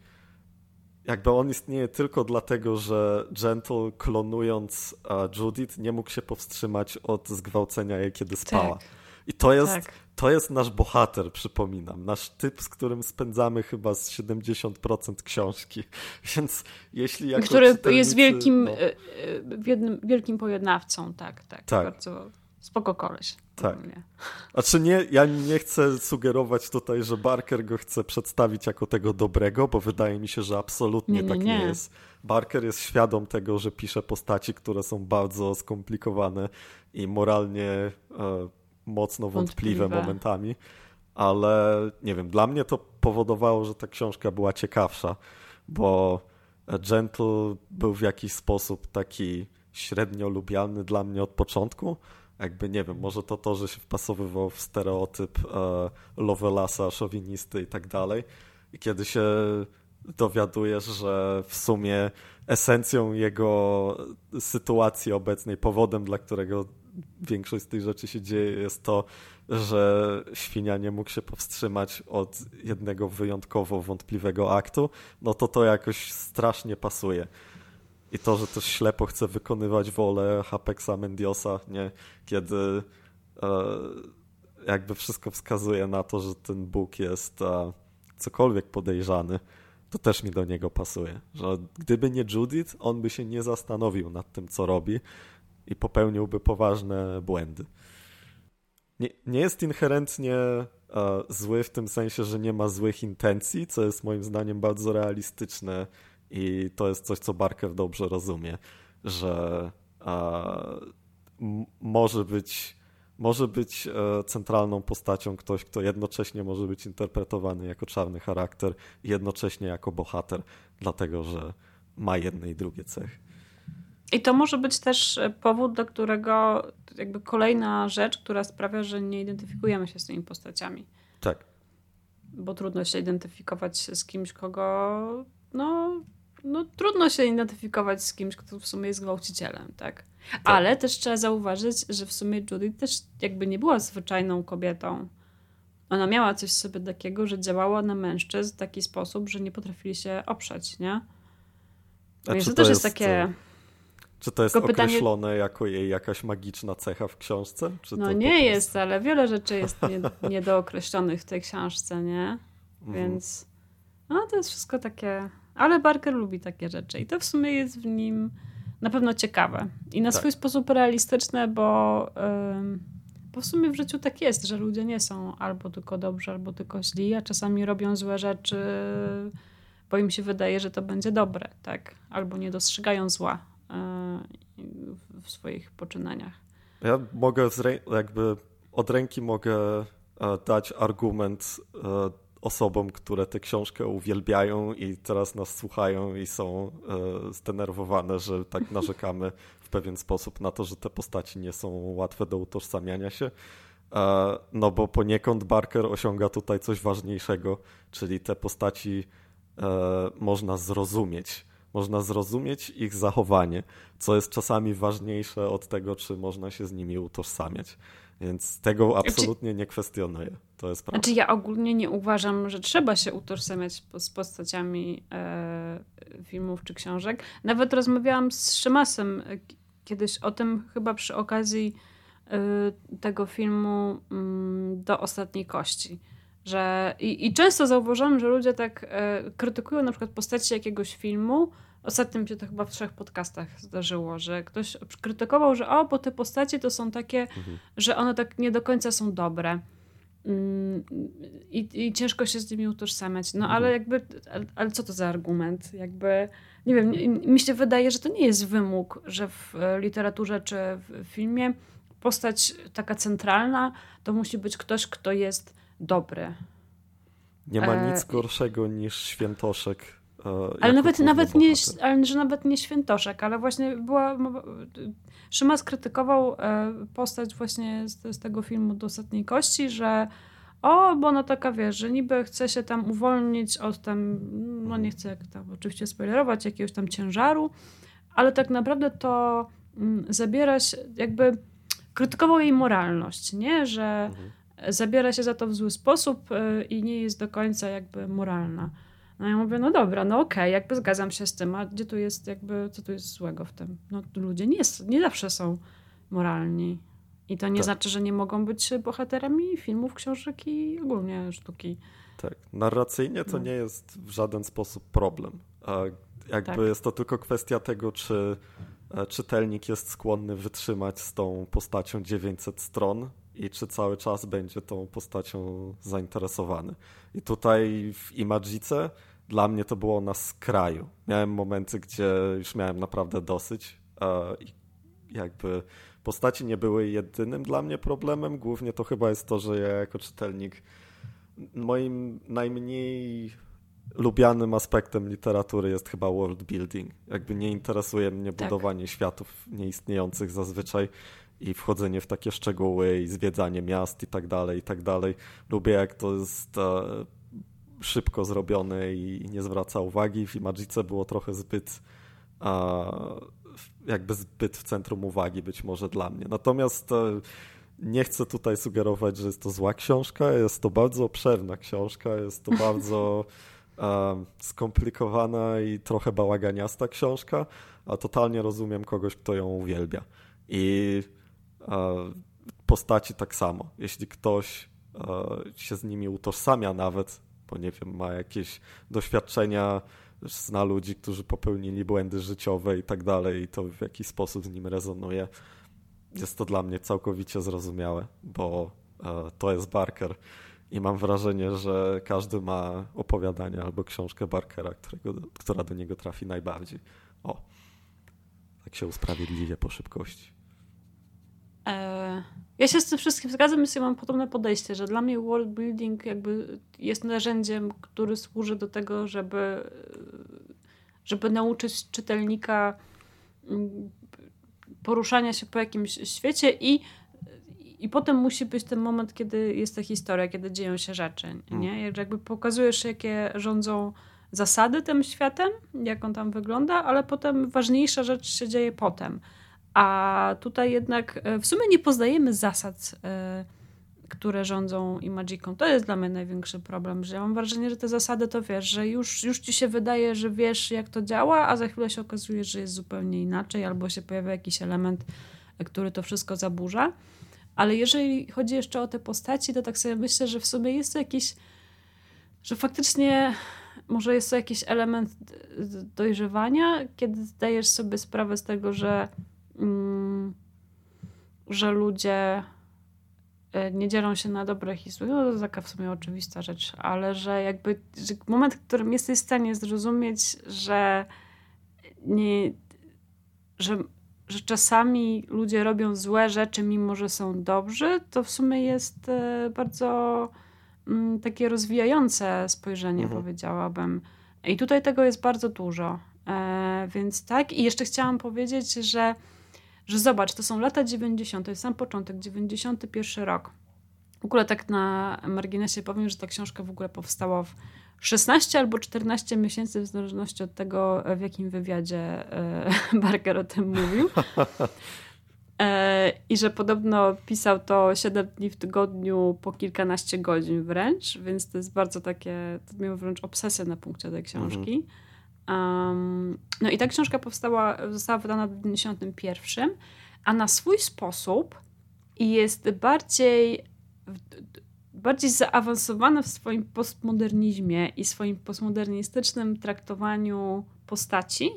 jakby on istnieje tylko dlatego, że Gentle klonując Judith nie mógł się powstrzymać od zgwałcenia jej, kiedy spała. Tak. I to jest, tak. To jest nasz bohater, przypominam. Nasz typ, z którym spędzamy chyba z 70% książki. Więc jeśli jako Który jest wielkim, no... E, wielkim pojednawcą, tak, tak. tak. Bardzo spoko koleś. Tak. Znaczy nie, ja nie chcę sugerować tutaj, że Barker go chce przedstawić jako tego dobrego, bo wydaje mi się, że absolutnie nie, nie, tak nie. nie jest. Barker jest świadom tego, że pisze postaci, które są bardzo skomplikowane i moralnie e, mocno wątpliwe, wątpliwe momentami, ale nie wiem, dla mnie to powodowało, że ta książka była ciekawsza, bo Gentle był w jakiś sposób taki średnio lubialny dla mnie od początku, jakby nie wiem, może to to, że się wpasowywał w stereotyp e, Lovelasa, szowinisty i tak dalej. I kiedy się dowiadujesz, że w sumie esencją jego sytuacji obecnej, powodem, dla którego większość z tych rzeczy się dzieje, jest to, że świnia nie mógł się powstrzymać od jednego wyjątkowo wątpliwego aktu, no to to jakoś strasznie pasuje. I to, że też ślepo chce wykonywać wolę Hapexa Mendiosa, nie? kiedy e, jakby wszystko wskazuje na to, że ten Bóg jest e, cokolwiek podejrzany, to też mi do niego pasuje. Że gdyby nie Judith, on by się nie zastanowił nad tym, co robi i popełniłby poważne błędy. Nie, nie jest inherentnie e, zły w tym sensie, że nie ma złych intencji, co jest moim zdaniem bardzo realistyczne i to jest coś, co Barker dobrze rozumie, że może być, może być e, centralną postacią ktoś, kto jednocześnie może być interpretowany jako czarny charakter i jednocześnie jako bohater, dlatego że ma jedne i drugie cechy. I to może być też powód, do którego jakby kolejna rzecz, która sprawia, że nie identyfikujemy się z tymi postaciami. Tak. Bo trudno się identyfikować z kimś, kogo no, no, trudno się identyfikować z kimś, kto w sumie jest gwałcicielem, tak? tak? Ale też trzeba zauważyć, że w sumie Judith też jakby nie była zwyczajną kobietą. Ona miała coś w sobie takiego, że działała na mężczyzn w taki sposób, że nie potrafili się oprzeć, nie? A Więc to, to też jest, takie... Czy to jest określone pytanie... jako jej jakaś magiczna cecha w książce? no nie prostu... jest, ale wiele rzeczy jest nie, niedookreślonych w tej książce, nie? Mhm. Więc no to jest wszystko takie ale Barker lubi takie rzeczy i to w sumie jest w nim na pewno ciekawe i na tak. swój sposób realistyczne, bo, yy, bo w sumie w życiu tak jest, że ludzie nie są albo tylko dobrzy, albo tylko źli, a czasami robią złe rzeczy, bo im się wydaje, że to będzie dobre, tak? Albo nie dostrzegają zła w swoich poczynaniach. Ja mogę jakby od ręki mogę e, dać argument e, osobom, które tę książkę uwielbiają i teraz nas słuchają i są e, zdenerwowane, że tak narzekamy w pewien sposób na to, że te postaci nie są łatwe do utożsamiania się. E, no bo poniekąd Barker osiąga tutaj coś ważniejszego, czyli te postaci e, można zrozumieć. Można zrozumieć ich zachowanie, co jest czasami ważniejsze od tego, czy można się z nimi utożsamiać. Więc tego znaczy- absolutnie nie kwestionuję. To jest prawda. Znaczy ja ogólnie nie uważam, że trzeba się utożsamiać z postaciami e, filmów czy książek. Nawet rozmawiałam z Szymasem e, kiedyś o tym, chyba przy okazji e, tego filmu mm, Do Ostatniej Kości. Że, i, I często zauważam, że ludzie tak e, krytykują na przykład postaci jakiegoś filmu, Ostatnio mi się to chyba w trzech podcastach zdarzyło, że ktoś krytykował, że o, bo te postacie to są takie, mhm. że one tak nie do końca są dobre. Mm, I, I, ciężko się z nimi utożsamiać. No mhm. ale jakby, ale, ale, co to za argument? Jakby, nie wiem, mi się wydaje, że to nie jest wymóg, że w literaturze czy w filmie postać taka centralna to musi być ktoś, kto jest dobry. Nie ma e, nic gorszego niż świętoszek E, ale nawet, nawet nie, ale, że nawet nie świętoszek, ale właśnie była. Szymas krytykował e, postać właśnie z, z tego filmu do ostatniej kości, że o, bo ona taka wie, że niby chce się tam uwolnić od tam, no nie chcę jak tam oczywiście spoilerować, jakiegoś tam ciężaru, ale tak naprawdę to mm, zabiera się, jakby krytykował jej moralność, nie? Że mhm. Zabiera się za to w zły sposób e, i nie jest do końca jakby moralna. No ja mówię, no dobra, no okej, okay, jakby zgadzam się z tym, a gdzie tu jest jakby, co tu jest złego w tym? No ludzie nie, nie zawsze są moralni. I to nie tak. znaczy, że nie mogą być bohaterami filmów, książek i ogólnie sztuki. Tak, narracyjnie to no. nie jest w żaden sposób problem. A jakby tak. jest to tylko kwestia tego, czy e, czytelnik jest skłonny wytrzymać z tą postacią 900 stron i czy cały czas będzie tą postacią zainteresowany. I tutaj w Imagice dla mnie to było na skraju. Miałem momenty, gdzie już miałem naprawdę dosyć i jakby postaci nie były jedynym dla mnie problemem. Głównie to chyba jest to, że ja jako czytelnik moim najmniej lubianym aspektem literatury jest chyba world building. Jakby nie interesuje mnie tak. budowanie światów nieistniejących zazwyczaj i wchodzenie w takie szczegóły i zwiedzanie miast i tak dalej, i tak dalej. Lubię jak to jest e, szybko zrobione i nie zwraca uwagi. W Imagice było trochę zbyt jakby zbyt w centrum uwagi być może dla mnie. Natomiast e, nie chcę tutaj sugerować, że jest to zła książka. Jest to bardzo obszerna książka, jest to bardzo skomplikowana i trochę bałaganiasta książka, a totalnie rozumiem kogoś, kto ją uwielbia. I postaci tak samo. Jeśli ktoś się z nimi utożsamia nawet, bo nie wiem, ma jakieś doświadczenia, zna ludzi, którzy popełnili błędy życiowe i tak dalej, i to w jakiś sposób z nim rezonuje, jest to dla mnie całkowicie zrozumiałe, bo to jest Barker i mam wrażenie, że każdy ma opowiadanie albo książkę Barkera, którego, która do niego trafi najbardziej. O, tak się usprawiedliwie po szybkości. E, ja się z tym wszystkim zgadzam, i mam podobne podejście, że dla mnie world building jakby jest narzędziem, który służy do tego, żeby, żeby nauczyć czytelnika mm, poruszania się po jakimś świecie i, i potem musi być ten moment, kiedy jest ta historia, kiedy dzieją się rzeczy. Nie? Hmm. Jakby pokazujesz, jakie rządzą zasady tym światem, jak on tam wygląda, ale potem ważniejsza rzecz się dzieje potem. A tutaj jednak e, w sumie nie poznajemy zasad, e, które rządzą Imagiką. To jest dla mnie największy problem, że ja mam wrażenie, że te zasady to wiesz, że już, już ci się wydaje, że wiesz jak to działa, a za chwilę się okazuje, że jest zupełnie inaczej, albo się pojawia jakiś element, e, który to wszystko zaburza. Ale jeżeli chodzi jeszcze o te postaci, to tak sobie myślę, że w sumie jest to jakiś, że faktycznie może jest to jakiś element dojrzewania, kiedy zdajesz sobie sprawę z tego, że że ludzie e, nie dzielą się na dobrych i złych, no to taka w sumie oczywista rzecz, ale że jakby że moment, w którym jesteś w stanie zrozumieć, że nie, że, że czasami ludzie robią złe rzeczy, mimo że są dobrzy, to w sumie jest e, bardzo mm, takie rozwijające spojrzenie, mhm. powiedziałabym. I tutaj tego jest bardzo dużo. E, więc tak. I jeszcze chciałam powiedzieć, że że zobacz, to są lata 90., to jest sam początek, 91 rok. W ogóle tak na marginesie powiem, że ta książka w ogóle powstała w 16 albo 14 miesięcy, w zależności od tego, w jakim wywiadzie Barker o tym mówił. E, I że podobno pisał to 7 dni w tygodniu po kilkanaście godzin wręcz, więc to jest bardzo takie, to miał wręcz obsesję na punkcie tej książki. Um, no i ta książka powstała, została wydana w 1991, a na swój sposób jest bardziej, bardziej zaawansowana w swoim postmodernizmie i swoim postmodernistycznym traktowaniu postaci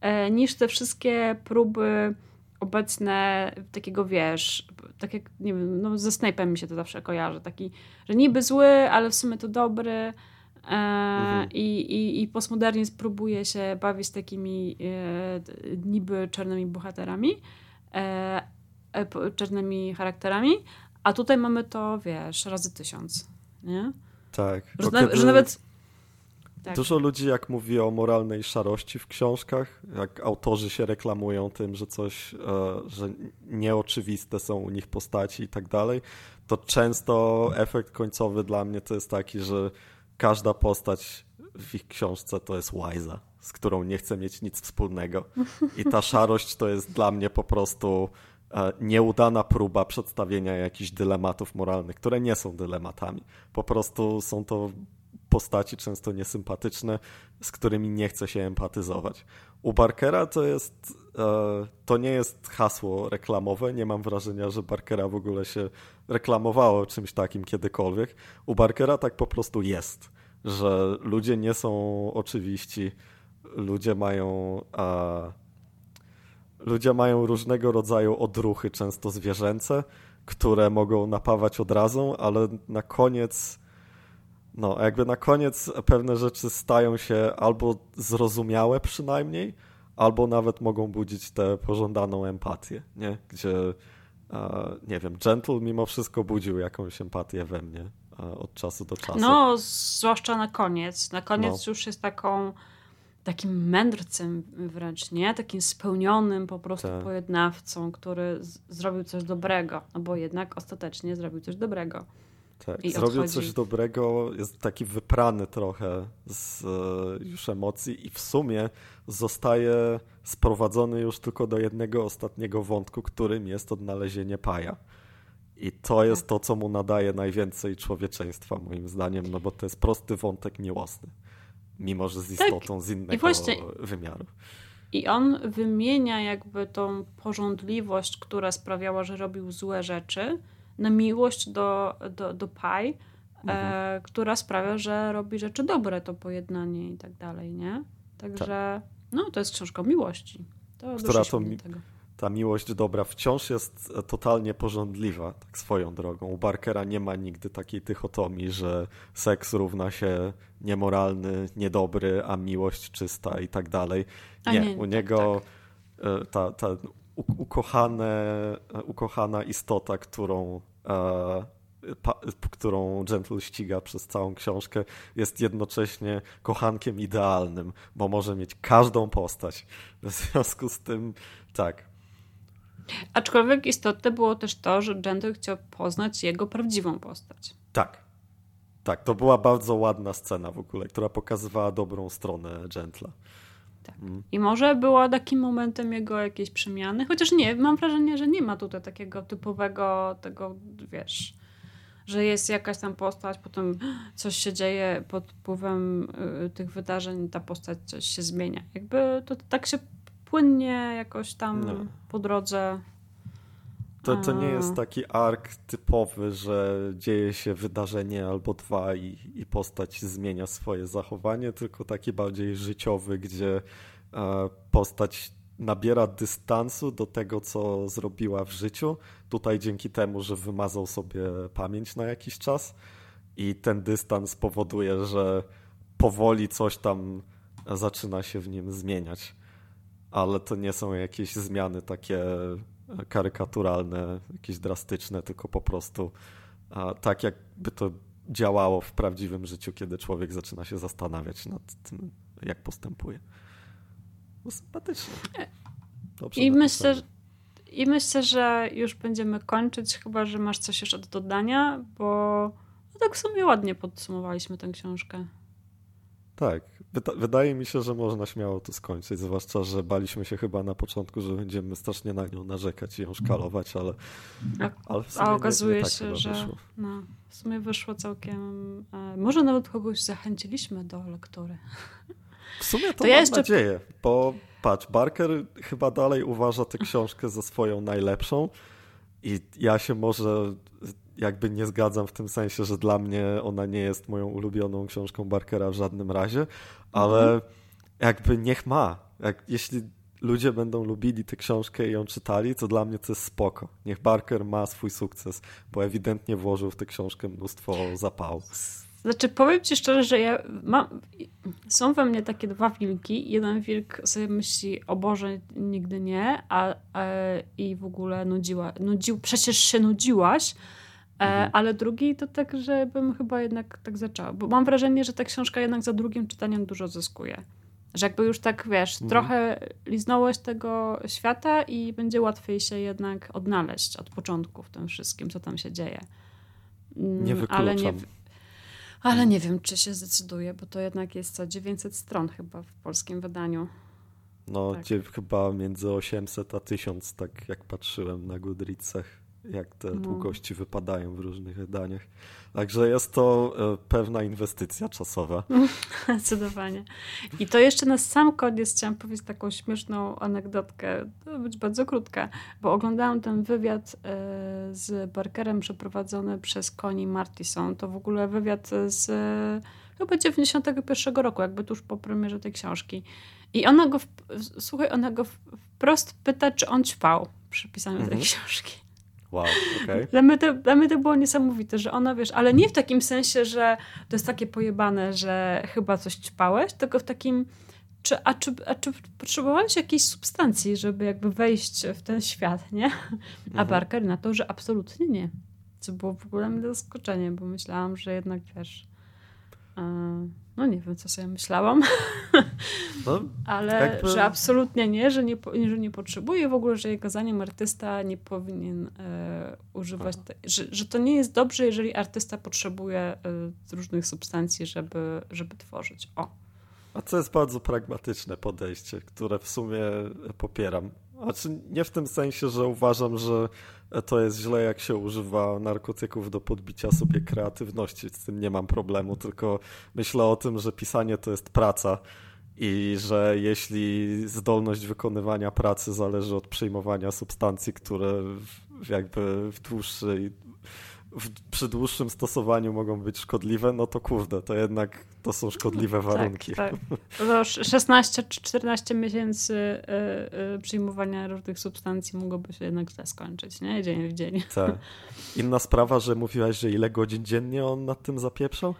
e, niż te wszystkie próby obecne takiego, wiesz, tak jak, nie wiem, no ze Snape'em mi się to zawsze kojarzy, taki, że niby zły, ale w sumie to dobry mhm. i, i, i postmodernizm próbuje się bawić z takimi e, niby czarnymi bohaterami, e, e czarnymi charakterami, a tutaj mamy to, wiesz, razy tysiąc, nie? Tak. Że, kiedy... że nawet tak. Dużo ludzi, jak mówi o moralnej szarości w książkach, jak autorzy się reklamują tym, że coś, e, że nieoczywiste są u nich postaci i tak dalej, to często efekt końcowy dla mnie to jest taki, że każda postać w ich książce to jest łajza, z którą nie chcę mieć nic wspólnego. I ta szarość to jest dla mnie po prostu e, nieudana próba przedstawienia jakichś dylematów moralnych, które nie są dylematami. Po prostu są to postaci często niesympatyczne, z którymi nie chce się empatyzować. U Barkera to jest, e, to nie jest hasło reklamowe, nie mam wrażenia, że Barkera w ogóle się reklamowało czymś takim kiedykolwiek. U Barkera tak po prostu jest, że ludzie nie są oczywiści, ludzie mają... Ludzie mają różnego rodzaju odruchy, często zwierzęce, które mogą napawać odrazą, ale na koniec no, jakby na koniec pewne rzeczy stają się albo zrozumiałe przynajmniej, albo nawet mogą budzić tę pożądaną empatię, nie? Gdzie, e, nie wiem, Gentle mimo wszystko budził jakąś empatię we mnie e, od czasu do czasu. No, zwłaszcza na koniec. Na koniec no. już jest taką takim mędrcem wręcz, nie? Takim spełnionym po prostu tak. pojednawcą, który zrobił coś dobrego, no bo jednak ostatecznie zrobił coś dobrego. Tak, I zrobił odchodzi. coś dobrego, jest taki wyprany trochę z e, już emocji i w sumie zostaje sprowadzony już tylko do jednego ostatniego wątku, którym jest odnalezienie Paja. I to jest tak. to, co mu nadaje najwięcej człowieczeństwa, moim zdaniem, no bo to jest prosty wątek miłosny, mimo że z tak. istotą tak. z innego właśnie... wymiaru. I on wymienia jakby tą porządliwość, która sprawiała, że robił złe rzeczy, na miłość do, do, do Pai, e, mhm. e, która sprawia, że robi rzeczy dobre, to pojednanie i tak dalej, nie? Także, tak. no, to jest książka o miłości. To która to mi tego. ta miłość dobra wciąż jest e, totalnie porządliwa, tak swoją drogą. U Barkera nie ma nigdy takiej dychotomii, że seks równa się niemoralny, niedobry, a miłość czysta i tak dalej. Nie, nie u tak, niego tak. ta, ta ukochane, ukochana istota, którą, e, pa, którą Gentle ściga przez całą książkę, jest jednocześnie kochankiem idealnym, bo może mieć każdą postać. W związku z tym, tak. Aczkolwiek istotne było też to, że Gentle chciał poznać jego prawdziwą postać. Tak. Tak, to była bardzo ładna scena w ogóle, która pokazywała dobrą stronę Gentla. Tak. Mm. I może była takim momentem jego jakiejś przemiany, chociaż nie, mam wrażenie, że nie ma tutaj takiego typowego tego, wiesz, że jest jakaś tam postać, potem coś się dzieje pod wpływem y, tych wydarzeń, ta postać coś się zmienia. Jakby to tak się płynnie jakoś tam no. po drodze to, to nie jest taki ark typowy, że dzieje się wydarzenie albo dwa i, i postać zmienia swoje zachowanie, tylko taki bardziej życiowy, gdzie e, postać nabiera dystansu do tego, co zrobiła w życiu. Tutaj dzięki temu, że wymazał sobie pamięć na jakiś czas i ten dystans powoduje, że powoli coś tam zaczyna się w nim zmieniać. Ale to nie są jakieś zmiany takie karykaturalne, jakieś drastyczne, tylko po prostu tak, jakby to działało w prawdziwym życiu, kiedy człowiek zaczyna się zastanawiać nad tym, jak postępuje. No, sympatycznie. Dobrze I myślę, że, I myślę, że już będziemy kończyć, chyba że masz coś jeszcze do dodania, bo no tak w sumie ładnie podsumowaliśmy tę książkę. Tak, wydaje mi się, że można śmiało to skończyć, zwłaszcza, że baliśmy się chyba na początku, że będziemy strasznie na nią narzekać i ją szkalować, ale, a, ale a okazuje nie, nie tak się, że no, w sumie wyszło całkiem... E, może nawet kogoś zachęciliśmy do lektury. W sumie to, to mam ja jeszcze... nadzieję, bo patrz, Barker chyba dalej uważa tę książkę za swoją najlepszą i ja się może jakby nie zgadzam w tym sensie, że dla mnie ona nie jest moją ulubioną książką Barkera w żadnym razie, ale mhm. jakby niech ma. Jak, jeśli ludzie będą lubili tę książkę i ją czytali, to dla mnie to jest spoko. Niech Barker ma swój sukces, bo ewidentnie włożył w tę książkę mnóstwo zapału. Znaczy, powiem ci szczerze, że ja mam, są we mnie takie dwa wilki. Jeden wilk sobie myśli, o Boże, nigdy nie, a, a i w ogóle nudziła, nudził, przecież się nudziłaś, E, mhm. Ale drugi to tak, żebym chyba jednak tak zaczęła. Bo mam wrażenie, że ta książka jednak za drugim czytaniem dużo zyskuje. Że jakby już tak, wiesz, mhm. trochę liznąłeś tego świata i będzie łatwiej się jednak odnaleźć od początku w tym wszystkim, co tam się dzieje. Mm, nie wykluczam. Ale nie, ale nie wiem, czy się zdecyduje, bo to jednak jest co, 900 stron chyba w polskim wydaniu. No, tak. chyba między 800 a 1000, tak jak patrzyłem na Goodreadsach jak te no. długości wypadają w różnych wydaniach. Także jest to e, pewna inwestycja czasowa. Zdecydowanie. I to jeszcze na sam koniec chciałam powiedzieć taką śmieszną anegdotkę, to być bardzo krótka, bo oglądałam ten wywiad e, z Barkerem przeprowadzony przez Connie Martison. To w ogóle wywiad z e, chyba 91 roku, jakby tuż po premierze tej książki. I ona go, słuchaj, ona go wprost pyta, czy on ćpał przy pisaniu mhm. tej książki. Wow, okay. Dla, mnie to, dla mnie to było niesamowite, że ona, wiesz, ale nie w takim sensie, że to jest takie pojebane, że chyba coś ćpałeś, tylko w takim, czy, a, czy, a czy potrzebowałeś jakiejś substancji, żeby jakby wejść w ten świat, nie? A mhm. Barker na to, że absolutnie nie. Co było w ogóle mi zaskoczenie, bo myślałam, że jednak, wiesz... No nie wiem, co sobie myślałam, no, ale jakby... że absolutnie nie że, nie, że nie potrzebuje w ogóle, że jego zdaniem artysta nie powinien e, używać, te, że, że to nie jest dobrze, jeżeli artysta potrzebuje e, różnych substancji, żeby, żeby tworzyć. O. A to jest bardzo pragmatyczne podejście, które w sumie popieram. Znaczy nie w tym sensie, że uważam, że to jest źle, jak się używa narkotyków do podbicia sobie kreatywności. Z tym nie mam problemu, tylko myślę o tym, że pisanie to jest praca i że jeśli zdolność wykonywania pracy zależy od przyjmowania substancji, które jakby w dłuższej w, przy dłuższym stosowaniu mogą być szkodliwe, no to kurde, to jednak to są szkodliwe tak, warunki. Tak, tak. 16 czy 14 miesięcy y, y, przyjmowania różnych substancji mogłoby się jednak źle skończyć, nie? Dzień w dzień. Tak. Inna sprawa, że mówiłaś, że ile godzin dziennie on nad tym zapieprzał?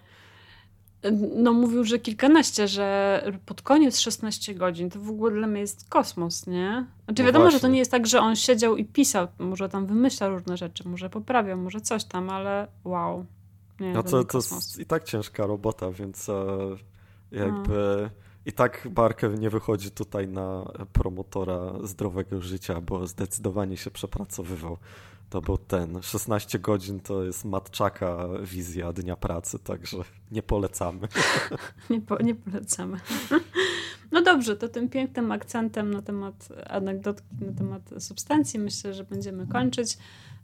No mówił, że kilkanaście, że pod koniec 16 godzin to w ogóle dla mnie jest kosmos, nie? Znaczy no wiadomo, właśnie. że to nie jest tak, że on siedział i pisał, może tam wymyślał różne rzeczy, może poprawiał, może coś tam, ale wow. Nie, no to, to jest i tak ciężka robota, więc e, jakby no. i tak Barker nie wychodzi tutaj na promotora zdrowego życia, bo zdecydowanie się przepracowywał. To był ten. 16 godzin to jest matczaka wizja dnia pracy, także nie polecamy. nie, po, nie polecamy. No dobrze, to tym pięknym akcentem na temat anegdotki, na temat substancji myślę, że będziemy kończyć.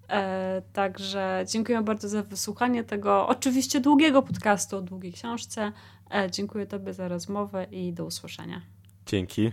E, także dziękuję bardzo za wysłuchanie tego oczywiście długiego podcastu o długiej książce. E, dziękuję Tobie za rozmowę i do usłyszenia. Dzięki.